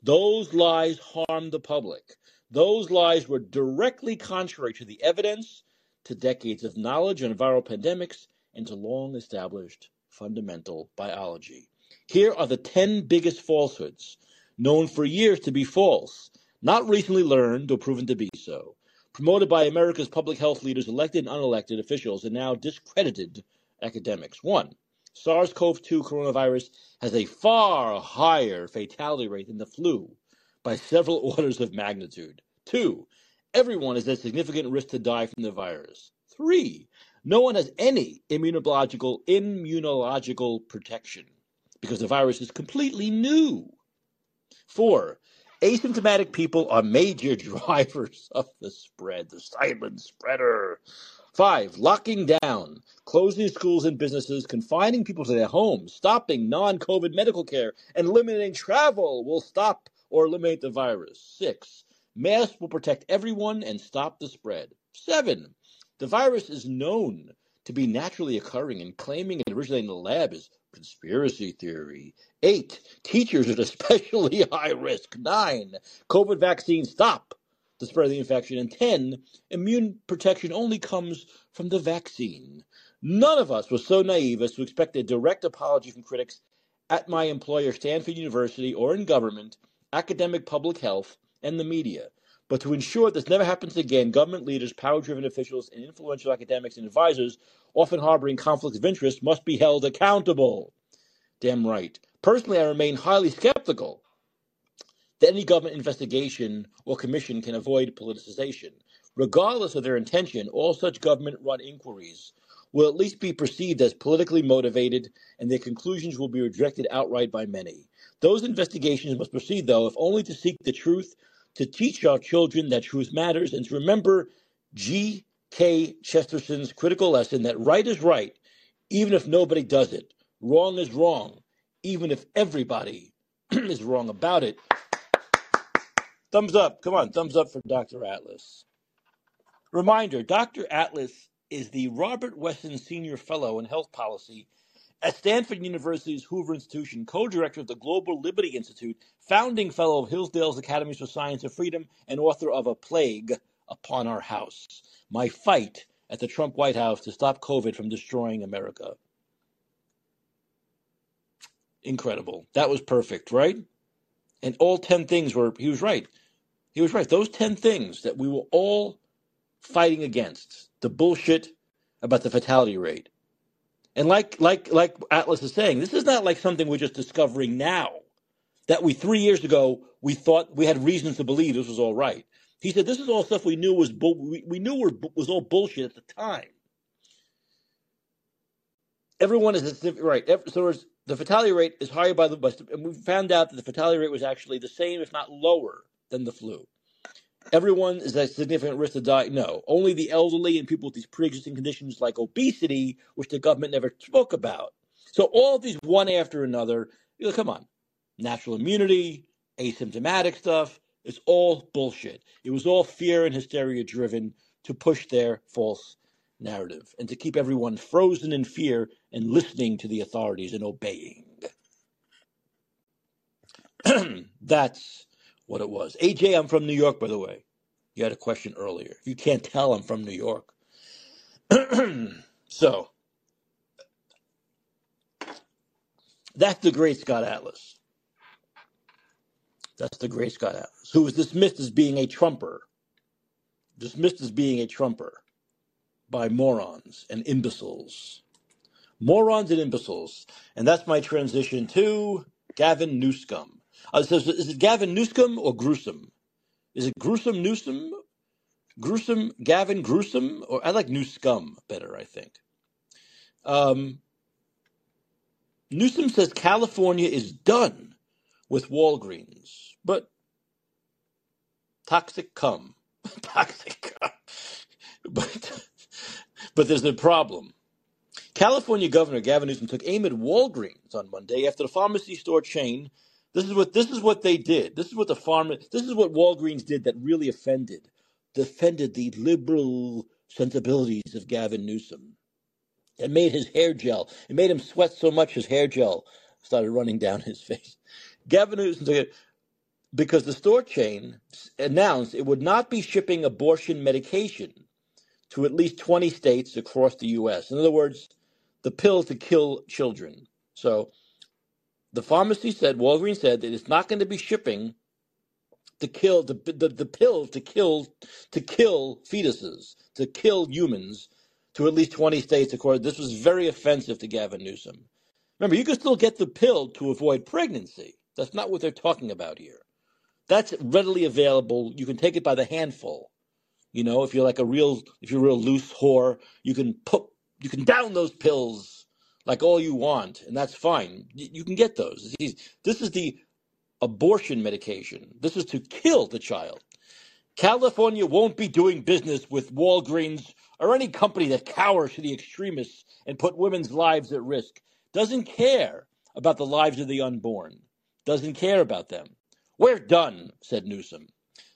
Those lies harmed the public. Those lies were directly contrary to the evidence, to decades of knowledge on viral pandemics, and to long established fundamental biology. Here are the 10 biggest falsehoods, known for years to be false, not recently learned or proven to be so, promoted by America's public health leaders, elected and unelected officials, and now discredited academics. One, SARS CoV 2 coronavirus has a far higher fatality rate than the flu by several orders of magnitude. Two, Everyone is at significant risk to die from the virus. Three, no one has any immunological immunological protection because the virus is completely new. Four, asymptomatic people are major drivers of the spread, the silent spreader. Five, locking down, closing schools and businesses, confining people to their homes, stopping non COVID medical care, and limiting travel will stop or eliminate the virus. Six, masks will protect everyone and stop the spread. Seven, the virus is known to be naturally occurring, and claiming it originated in the lab is conspiracy theory. Eight, teachers at especially high risk. Nine, COVID vaccines stop the spread of the infection. And 10, immune protection only comes from the vaccine. None of us was so naive as to expect a direct apology from critics at my employer, Stanford University, or in government, academic public health, and the media. But to ensure this never happens again, government leaders, power driven officials, and influential academics and advisors, often harboring conflicts of interest, must be held accountable. Damn right. Personally, I remain highly skeptical that any government investigation or commission can avoid politicization. Regardless of their intention, all such government run inquiries will at least be perceived as politically motivated, and their conclusions will be rejected outright by many. Those investigations must proceed, though, if only to seek the truth, to teach our children that truth matters, and to remember G. K. Chesterton's critical lesson that right is right, even if nobody does it. Wrong is wrong, even if everybody is wrong about it. Thumbs up. Come on, thumbs up for Dr. Atlas. Reminder Dr. Atlas is the Robert Wesson Senior Fellow in Health Policy at Stanford University's Hoover Institution, co director of the Global Liberty Institute, founding fellow of Hillsdale's Academies for Science and Freedom, and author of A Plague Upon Our House My Fight at the Trump White House to Stop COVID from Destroying America. Incredible. That was perfect, right? And all 10 things were, he was right. He was right. Those 10 things that we were all fighting against, the bullshit about the fatality rate. And like like like Atlas is saying, this is not like something we're just discovering now. That we 3 years ago we thought we had reasons to believe this was all right. He said this is all stuff we knew was bull, we, we knew was, was all bullshit at the time. Everyone is right. So the fatality rate is higher by the and we found out that the fatality rate was actually the same, if not lower, than the flu. Everyone is at significant risk to die. No, only the elderly and people with these pre-existing conditions like obesity, which the government never spoke about. So all these one after another. You know, come on, natural immunity, asymptomatic stuff. It's all bullshit. It was all fear and hysteria driven to push their false narrative and to keep everyone frozen in fear and listening to the authorities and obeying. That's what it was. AJ, I'm from New York, by the way. You had a question earlier. You can't tell, I'm from New York. so, that's the great Scott Atlas. That's the great Scott Atlas, who was dismissed as being a Trumper. Dismissed as being a Trumper by morons and imbeciles. Morons and imbeciles. And that's my transition to Gavin Newsom. Uh, so, is it Gavin Newsom or Gruesome? Is it Gruesome Newsom? Gruesome Gavin Gruesome? Or I like Newscum better, I think. Um, Newsom says California is done with Walgreens, but toxic cum. toxic cum. but, but there's a problem. California Governor Gavin Newsom took aim at Walgreens on Monday after the pharmacy store chain this is what this is what they did. This is what the farmer. This is what Walgreens did that really offended, defended the liberal sensibilities of Gavin Newsom. It made his hair gel. It made him sweat so much his hair gel started running down his face. Gavin Newsom because the store chain announced it would not be shipping abortion medication to at least 20 states across the U.S. In other words, the pill to kill children. So the pharmacy said, Walgreens said that it's not going to be shipping to kill the, the the pill to kill to kill fetuses to kill humans to at least 20 states according this was very offensive to Gavin Newsom. Remember, you can still get the pill to avoid pregnancy. That's not what they're talking about here. That's readily available. You can take it by the handful. You know, if you're like a real, if you're a real loose whore, you can put, you can down those pills like all you want, and that's fine. You can get those. This is the abortion medication. This is to kill the child. California won't be doing business with Walgreens or any company that cowers to the extremists and put women's lives at risk. Doesn't care about the lives of the unborn. Doesn't care about them. We're done, said Newsom.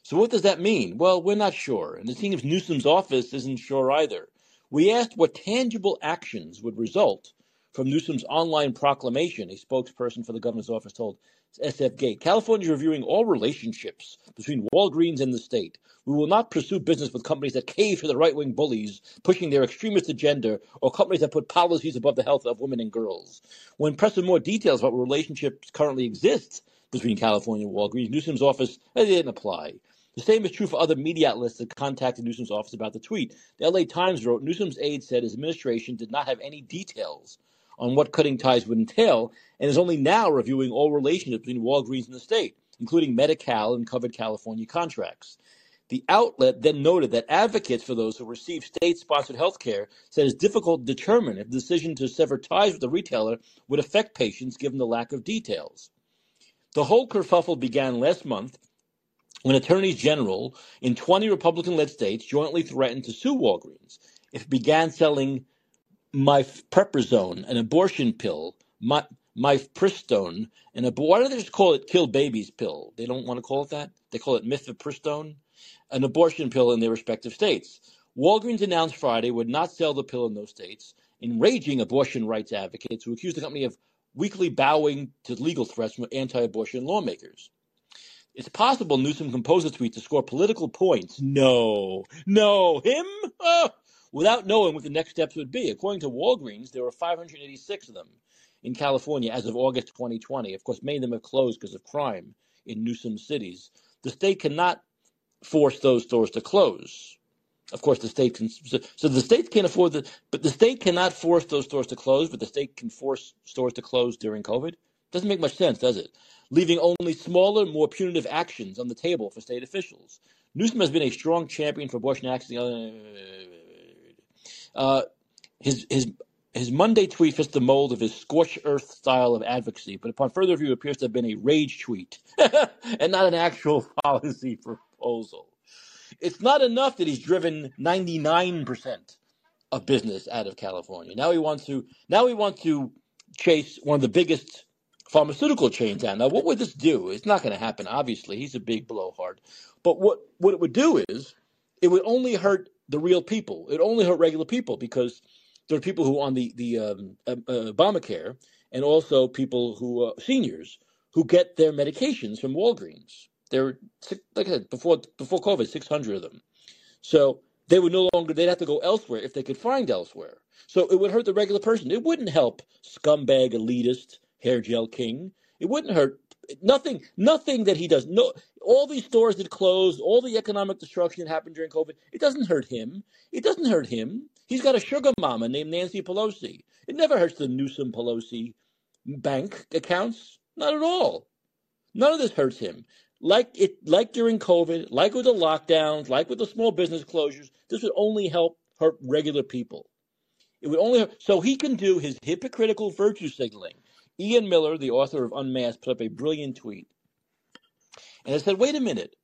So what does that mean? Well, we're not sure, and it seems Newsom's office isn't sure either. We asked what tangible actions would result from Newsom's online proclamation, a spokesperson for the governor's office told SF Gate. California is reviewing all relationships between Walgreens and the state. We will not pursue business with companies that cave to the right wing bullies pushing their extremist agenda or companies that put policies above the health of women and girls. When pressed with more details about what relationships currently exist between California and Walgreens, Newsom's office it didn't apply. The same is true for other media outlets that contacted Newsom's office about the tweet. The LA Times wrote Newsom's aide said his administration did not have any details on what cutting ties would entail and is only now reviewing all relationships between Walgreens and the state, including Medi-Cal and covered California contracts. The outlet then noted that advocates for those who receive state sponsored health care said it's difficult to determine if the decision to sever ties with the retailer would affect patients given the lack of details. The whole kerfuffle began last month when attorneys general in 20 Republican led states jointly threatened to sue Walgreens if it began selling mifepristone, an abortion pill, mi- mifepristone, an ab- why do they just call it kill babies pill? They don't want to call it that. They call it mifepristone, an abortion pill in their respective states. Walgreens announced Friday would not sell the pill in those states, enraging abortion rights advocates who accused the company of weakly bowing to legal threats from anti-abortion lawmakers. It's possible Newsom composed a tweet to score political points. No, no, him? Oh, without knowing what the next steps would be. According to Walgreens, there were 586 of them in California as of August 2020. Of course, many of them have closed because of crime in Newsom cities. The state cannot force those stores to close. Of course, the state can. So, so the state can't afford the, but the state cannot force those stores to close. But the state can force stores to close during COVID. Doesn't make much sense, does it? Leaving only smaller, more punitive actions on the table for state officials. Newsom has been a strong champion for abortion access. Uh, his his his Monday tweet fits the mold of his scorched earth style of advocacy, but upon further review, it appears to have been a rage tweet and not an actual policy proposal. It's not enough that he's driven 99% of business out of California. Now he wants to now he wants to chase one of the biggest pharmaceutical chains out. Now, what would this do? It's not going to happen. Obviously, he's a big blowhard. But what what it would do is it would only hurt the real people. It only hurt regular people because there are people who on the the um, uh, uh, Obamacare and also people who uh, seniors who get their medications from Walgreens. There, were like I said before before COVID, six hundred of them. So they would no longer they'd have to go elsewhere if they could find elsewhere. So it would hurt the regular person. It wouldn't help scumbag elitist hair gel king. It wouldn't hurt nothing nothing that he does. No all these stores that closed, all the economic destruction that happened during COVID, it doesn't hurt him. It doesn't hurt him. He's got a sugar mama named Nancy Pelosi. It never hurts the Newsom Pelosi bank accounts. Not at all. None of this hurts him. Like it, like during COVID, like with the lockdowns, like with the small business closures, this would only help hurt regular people. It would only so he can do his hypocritical virtue signaling. Ian Miller, the author of Unmasked, put up a brilliant tweet, and it said, "Wait a minute,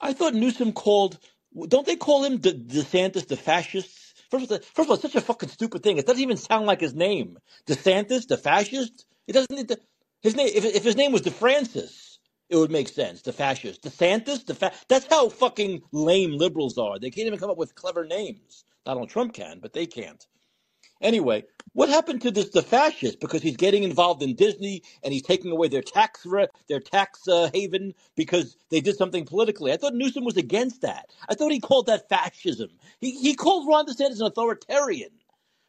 I thought Newsom called. Don't they call him De- DeSantis the fascists? First of, all, first of all, it's such a fucking stupid thing. It doesn't even sound like his name. DeSantis, the fascist. It doesn't. To, his name. If, if his name was DeFrancis, it would make sense. The fascist, DeSantis, the fa- That's how fucking lame liberals are. They can't even come up with clever names. Donald Trump can, but they can't. Anyway, what happened to this the fascist? Because he's getting involved in Disney and he's taking away their tax re- their tax uh, haven because they did something politically. I thought Newsom was against that. I thought he called that fascism. He he called Ron DeSantis an authoritarian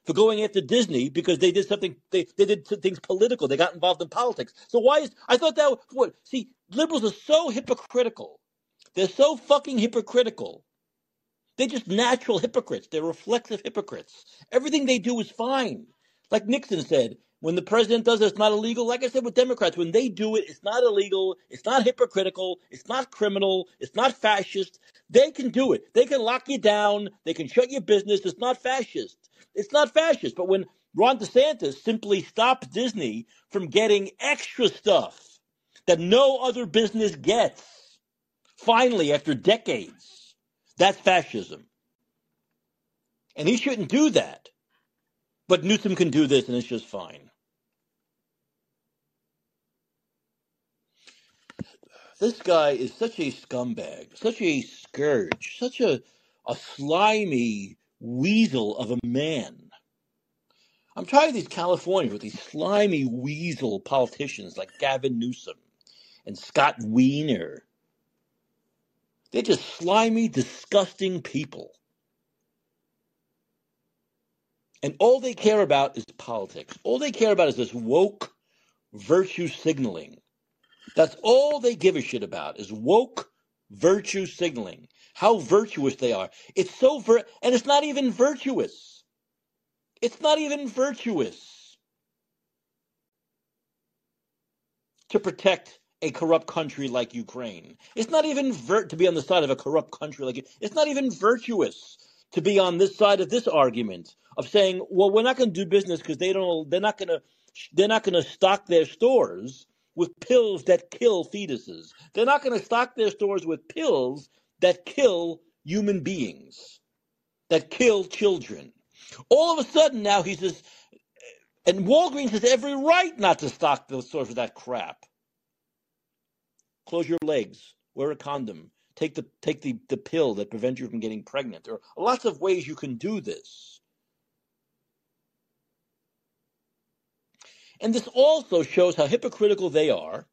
for going after Disney because they did something they, they did things political. They got involved in politics. So why is I thought that what see liberals are so hypocritical. They're so fucking hypocritical. They're just natural hypocrites. They're reflexive hypocrites. Everything they do is fine. Like Nixon said, When the president does it, it's not illegal. Like I said with Democrats, when they do it, it's not illegal. It's not hypocritical. It's not criminal. It's not fascist. They can do it. They can lock you down. They can shut your business. It's not fascist. It's not fascist. But when Ron DeSantis simply stops Disney from getting extra stuff that no other business gets, finally, after decades, that's fascism. And he shouldn't do that. But Newsom can do this, and it's just fine. This guy is such a scumbag, such a scourge, such a, a slimy weasel of a man. I'm tired of these Californians with these slimy weasel politicians like Gavin Newsom and Scott Wiener. They're just slimy, disgusting people. And all they care about is politics. All they care about is this woke virtue signaling. That's all they give a shit about is woke virtue signaling. How virtuous they are. It's so vir- and it's not even virtuous. It's not even virtuous to protect a corrupt country like Ukraine. It's not even vir- to be on the side of a corrupt country like it. it's not even virtuous to be on this side of this argument of saying, well, we're not going to do business because they don't. They're not going to. They're not going to stock their stores with pills that kill fetuses. They're not going to stock their stores with pills that kill human beings, that kill children. All of a sudden now he says, and Walgreens has every right not to stock those stores with that crap. Close your legs. Wear a condom. Take the take the, the pill that prevents you from getting pregnant. There are lots of ways you can do this. And this also shows how hypocritical they are.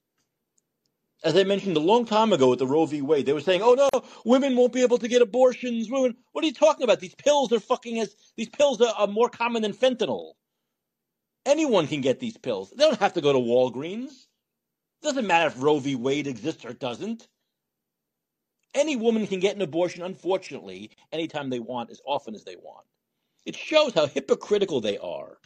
As I mentioned a long time ago with the Roe v. Wade, they were saying, "Oh no, women won't be able to get abortions." Women, what are you talking about? These pills are fucking as these pills are, are more common than fentanyl. Anyone can get these pills. They don't have to go to Walgreens. Doesn't matter if Roe v. Wade exists or doesn't. Any woman can get an abortion, unfortunately, anytime they want, as often as they want. It shows how hypocritical they are.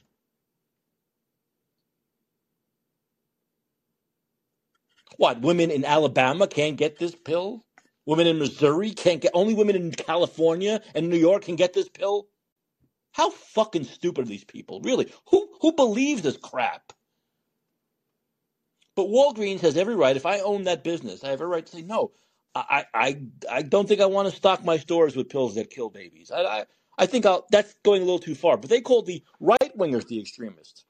What, women in Alabama can't get this pill? Women in Missouri can't get, only women in California and New York can get this pill? How fucking stupid are these people? Really? Who, who believes this crap? But Walgreens has every right. If I own that business, I have a right to say, no, I, I, I don't think I want to stock my stores with pills that kill babies. I, I, I think I'll, that's going a little too far. But they called the right wingers the extremists.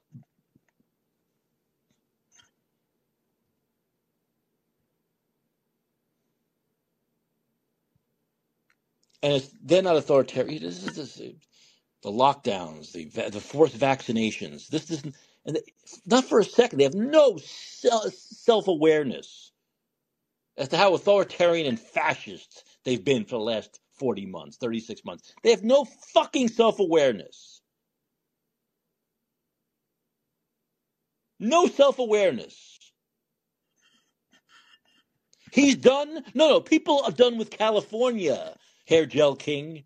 and they're not authoritarian. This is this, the lockdowns, the the forced vaccinations. This is and they, not for a second they have no self awareness as to how authoritarian and fascist they've been for the last forty months, thirty six months. They have no fucking self awareness. No self awareness. He's done. No, no. People are done with California hair gel king.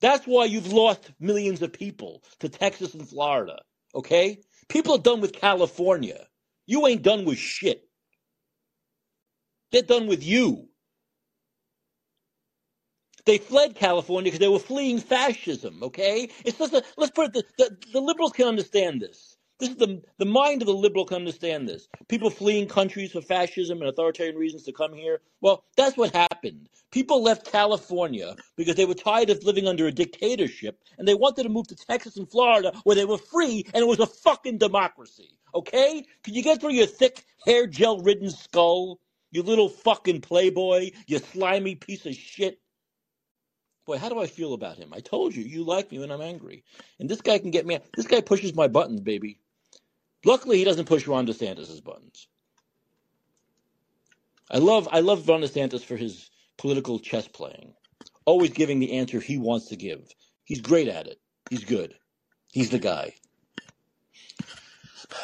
That's why you've lost millions of people to Texas and Florida. Okay? People are done with California. You ain't done with shit. They're done with you. They fled California because they were fleeing fascism, okay? It's just a, let's put it, the, the, the liberals can understand this. This is the, the mind of the liberal can understand this. People fleeing countries for fascism and authoritarian reasons to come here. Well, that's what happened. People left California because they were tired of living under a dictatorship and they wanted to move to Texas and Florida where they were free and it was a fucking democracy. Okay? Can you get through your thick hair gel ridden skull? You little fucking playboy, you slimy piece of shit. Boy, how do I feel about him? I told you, you like me when I'm angry. And this guy can get me. This guy pushes my buttons, baby. Luckily, he doesn't push Ron DeSantis' buttons. I love I love Ron DeSantis for his political chess playing, always giving the answer he wants to give. He's great at it. He's good. He's the guy.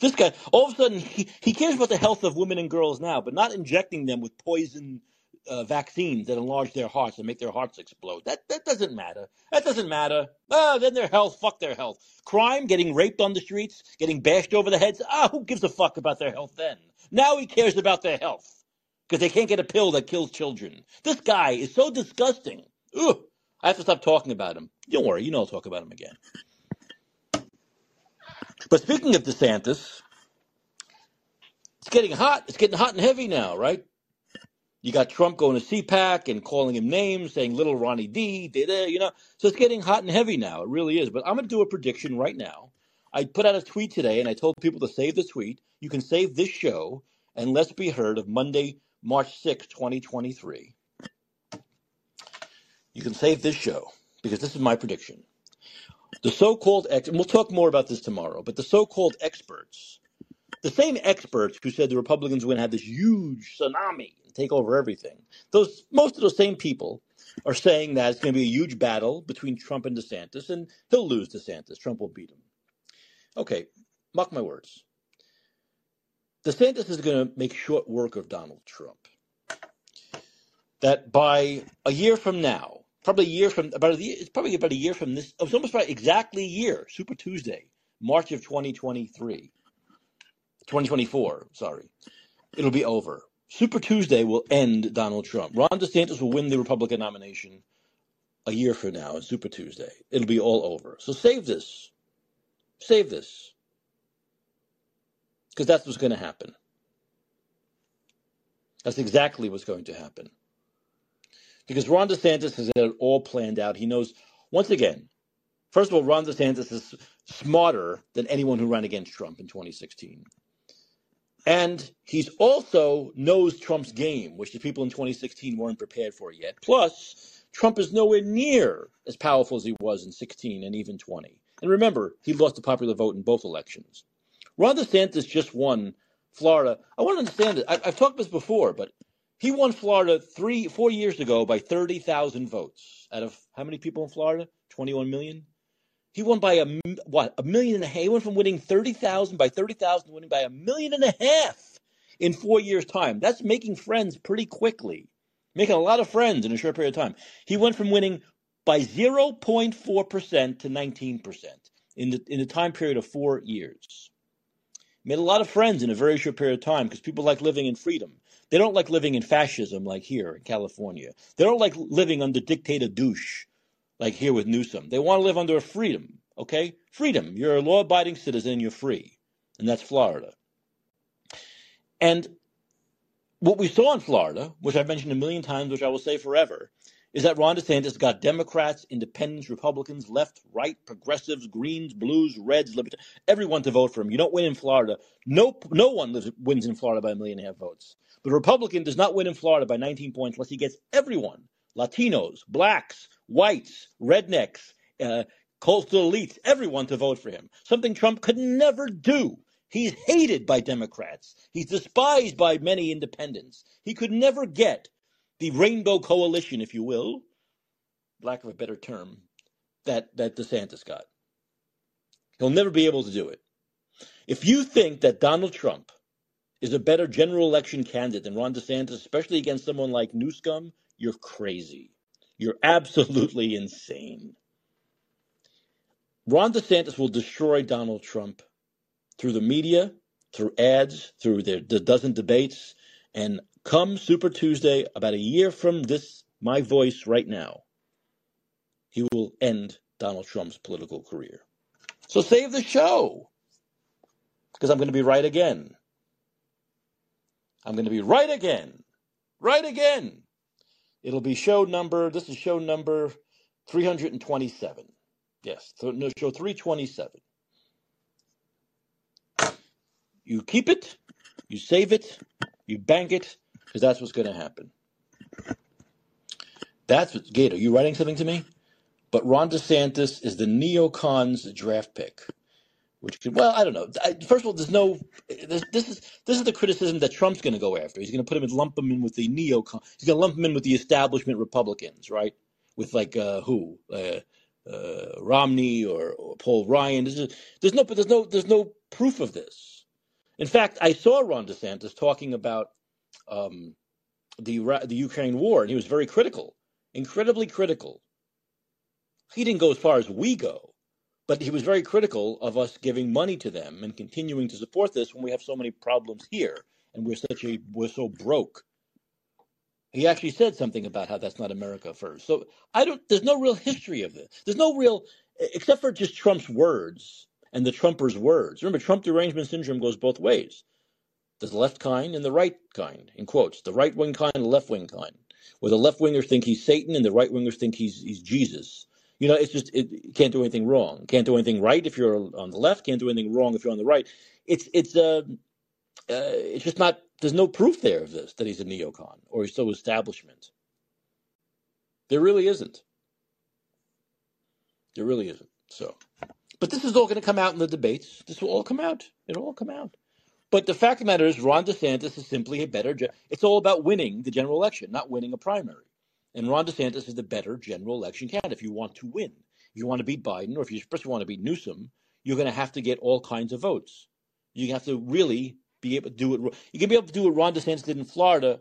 This guy, all of a sudden, he, he cares about the health of women and girls now, but not injecting them with poison uh, vaccines that enlarge their hearts and make their hearts explode. That that doesn't matter. That doesn't matter. Ah, then their health, fuck their health. Crime, getting raped on the streets, getting bashed over the heads. Ah, who gives a fuck about their health then? Now he cares about their health because they can't get a pill that kills children. This guy is so disgusting. Ugh. I have to stop talking about him. Don't worry, you know I'll talk about him again. But speaking of DeSantis, it's getting hot. It's getting hot and heavy now, right? You got Trump going to CPAC and calling him names, saying little Ronnie D, da, da, you know. So it's getting hot and heavy now. It really is. But I'm going to do a prediction right now. I put out a tweet today and I told people to save the tweet. You can save this show and let's be heard of Monday, March 6, 2023. You can save this show because this is my prediction. The so called, and we'll talk more about this tomorrow, but the so called experts, the same experts who said the Republicans were going to have this huge tsunami take over everything, those most of those same people are saying that it's going to be a huge battle between Trump and DeSantis, and he'll lose DeSantis. Trump will beat him. Okay, mark my words. DeSantis is going to make short work of Donald Trump. That by a year from now, probably a year from about a year, it's probably about a year from this. It's almost right, exactly a year. Super Tuesday, March of 2023, 2024. Sorry, it'll be over. Super Tuesday will end Donald Trump. Ron DeSantis will win the Republican nomination a year from now on Super Tuesday. It'll be all over. So save this. Save this. Because that's what's going to happen. That's exactly what's going to happen. Because Ron DeSantis has had it all planned out. He knows, once again, first of all, Ron DeSantis is smarter than anyone who ran against Trump in 2016. And he's also knows Trump's game, which the people in 2016 weren't prepared for yet. Plus, Trump is nowhere near as powerful as he was in 16 and even 20. And remember, he lost the popular vote in both elections. Ron DeSantis just won Florida. I want to understand it. I, I've talked this before, but he won Florida three, four years ago by 30,000 votes out of how many people in Florida? 21 million? He won by a, what, a million and a half. He went from winning 30,000 by 30,000 winning by a million and a half in four years' time. That's making friends pretty quickly, making a lot of friends in a short period of time. He went from winning by 0.4% to 19% in the, in the time period of four years. Made a lot of friends in a very short period of time because people like living in freedom. They don't like living in fascism like here in California. They don't like living under dictator douche like here with Newsom. They want to live under a freedom, okay? Freedom. You're a law abiding citizen, you're free. And that's Florida. And what we saw in Florida, which I've mentioned a million times, which I will say forever, is that Ron DeSantis got Democrats, Independents, Republicans, left, right, progressives, Greens, Blues, Reds, Libertarians, everyone to vote for him. You don't win in Florida. No, no one lives, wins in Florida by a million and a half votes. But a Republican does not win in Florida by 19 points unless he gets everyone Latinos, blacks, whites, rednecks, uh, coastal elites, everyone to vote for him. Something Trump could never do. He's hated by Democrats. He's despised by many independents. He could never get the rainbow coalition, if you will, lack of a better term, that, that DeSantis got. He'll never be able to do it. If you think that Donald Trump is a better general election candidate than Ron DeSantis, especially against someone like Newsom, you're crazy. You're absolutely insane. Ron DeSantis will destroy Donald Trump through the media, through ads, through their, the dozen debates, and come Super Tuesday, about a year from this, my voice right now, he will end Donald Trump's political career. So save the show, because I'm going to be right again. I'm going to be right again. Right again. It'll be show number, this is show number 327. Yes, th- no, show 327. You keep it, you save it, you bank it, because that's what's going to happen. That's what, Gator, you writing something to me? But Ron DeSantis is the neocons draft pick. Which could, well, I don't know. I, first of all, there's no. This, this is this is the criticism that Trump's going to go after. He's going to put him and lump him in with the neocon. He's going to lump him in with the establishment Republicans, right? With like uh, who, uh, uh, Romney or, or Paul Ryan. This is, there's no, but there's no, there's no proof of this. In fact, I saw Ron DeSantis talking about um, the the Ukraine war, and he was very critical, incredibly critical. He didn't go as far as we go, but he was very critical of us giving money to them and continuing to support this when we have so many problems here and we're such a we're so broke. He actually said something about how that's not America first. So I don't. There's no real history of this. There's no real, except for just Trump's words and the Trumpers' words. Remember, Trump derangement syndrome goes both ways. There's the left kind and the right kind, in quotes. The right wing kind and the left wing kind. Where the left wingers think he's Satan and the right wingers think he's he's Jesus. You know, it's just it can't do anything wrong. Can't do anything right if you're on the left. Can't do anything wrong if you're on the right. It's it's uh, uh it's just not. There's no proof there of this that he's a neocon or he's so establishment. There really isn't. There really isn't. So, but this is all going to come out in the debates. This will all come out. It'll all come out. But the fact of the matter is, Ron DeSantis is simply a better. It's all about winning the general election, not winning a primary. And Ron DeSantis is the better general election candidate. If you want to win, if you want to beat Biden, or if you especially want to beat Newsom, you're going to have to get all kinds of votes. You have to really be able to do it. You can be able to do what Ron DeSantis did in Florida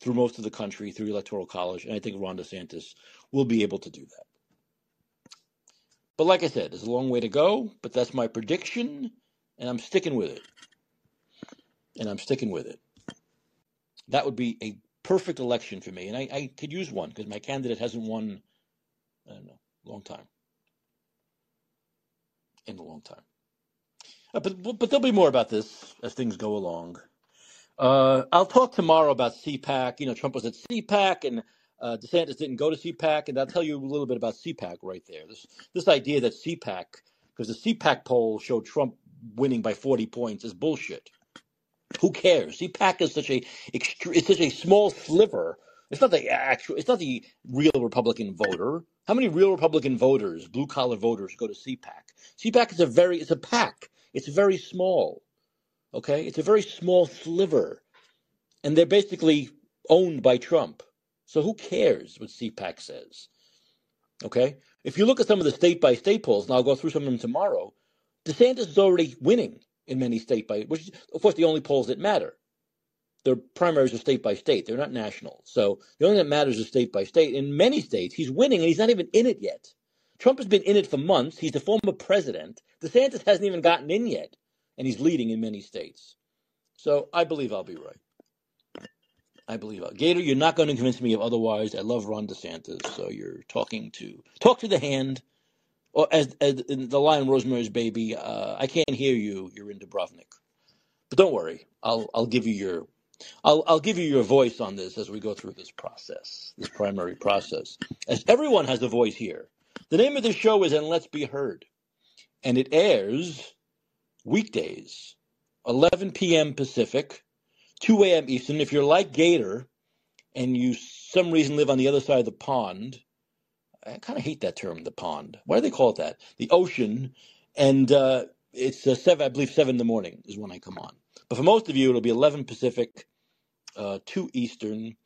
through most of the country through electoral college, and I think Ron DeSantis will be able to do that. But like I said, there's a long way to go, but that's my prediction, and I'm sticking with it and I'm sticking with it. That would be a perfect election for me, and I, I could use one because my candidate hasn't won. I don't know, long time. In a long time. Uh, but but there'll be more about this as things go along. Uh, I'll talk tomorrow about CPAC. You know, Trump was at CPAC, and uh, DeSantis didn't go to CPAC, and I'll tell you a little bit about CPAC right there. This this idea that CPAC, because the CPAC poll showed Trump winning by 40 points, is bullshit. Who cares? CPAC is such a it's such a small sliver. It's not the actual. It's not the real Republican voter. How many real Republican voters, blue collar voters, go to CPAC? CPAC is a very it's a pack. It's very small. Okay, it's a very small sliver, and they're basically owned by Trump. So who cares what CPAC says? Okay, if you look at some of the state by state polls, and I'll go through some of them tomorrow, DeSantis is already winning in many state by which of course the only polls that matter. Their primaries are state by state. They're not national. So the only thing that matters is state by state. In many states, he's winning and he's not even in it yet. Trump has been in it for months. He's the former president. DeSantis hasn't even gotten in yet, and he's leading in many states. So I believe I'll be right. I believe I'll. Gator, you're not going to convince me of otherwise. I love Ron DeSantis, so you're talking to talk to the hand or as, as in the line Rosemary's Baby, uh, I can't hear you. You're in Dubrovnik, but don't worry. I'll I'll give you your I'll I'll give you your voice on this as we go through this process, this primary process. As everyone has a voice here. The name of the show is And Let's Be Heard, and it airs weekdays, 11 p.m. Pacific, 2 a.m. Eastern. If you're like Gator and you some reason live on the other side of the pond I kind of hate that term, the pond. Why do they call it that? The ocean, and uh, it's uh, seven. I believe seven in the morning is when I come on. But for most of you, it'll be eleven Pacific, uh, two Eastern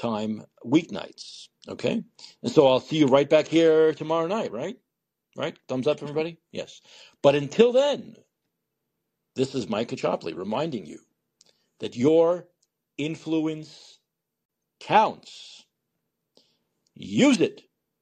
time weeknights. Okay, and so I'll see you right back here tomorrow night. Right, right. Thumbs up, everybody. Yes. But until then, this is Mike Caccioppoli reminding you that your influence counts. Use it.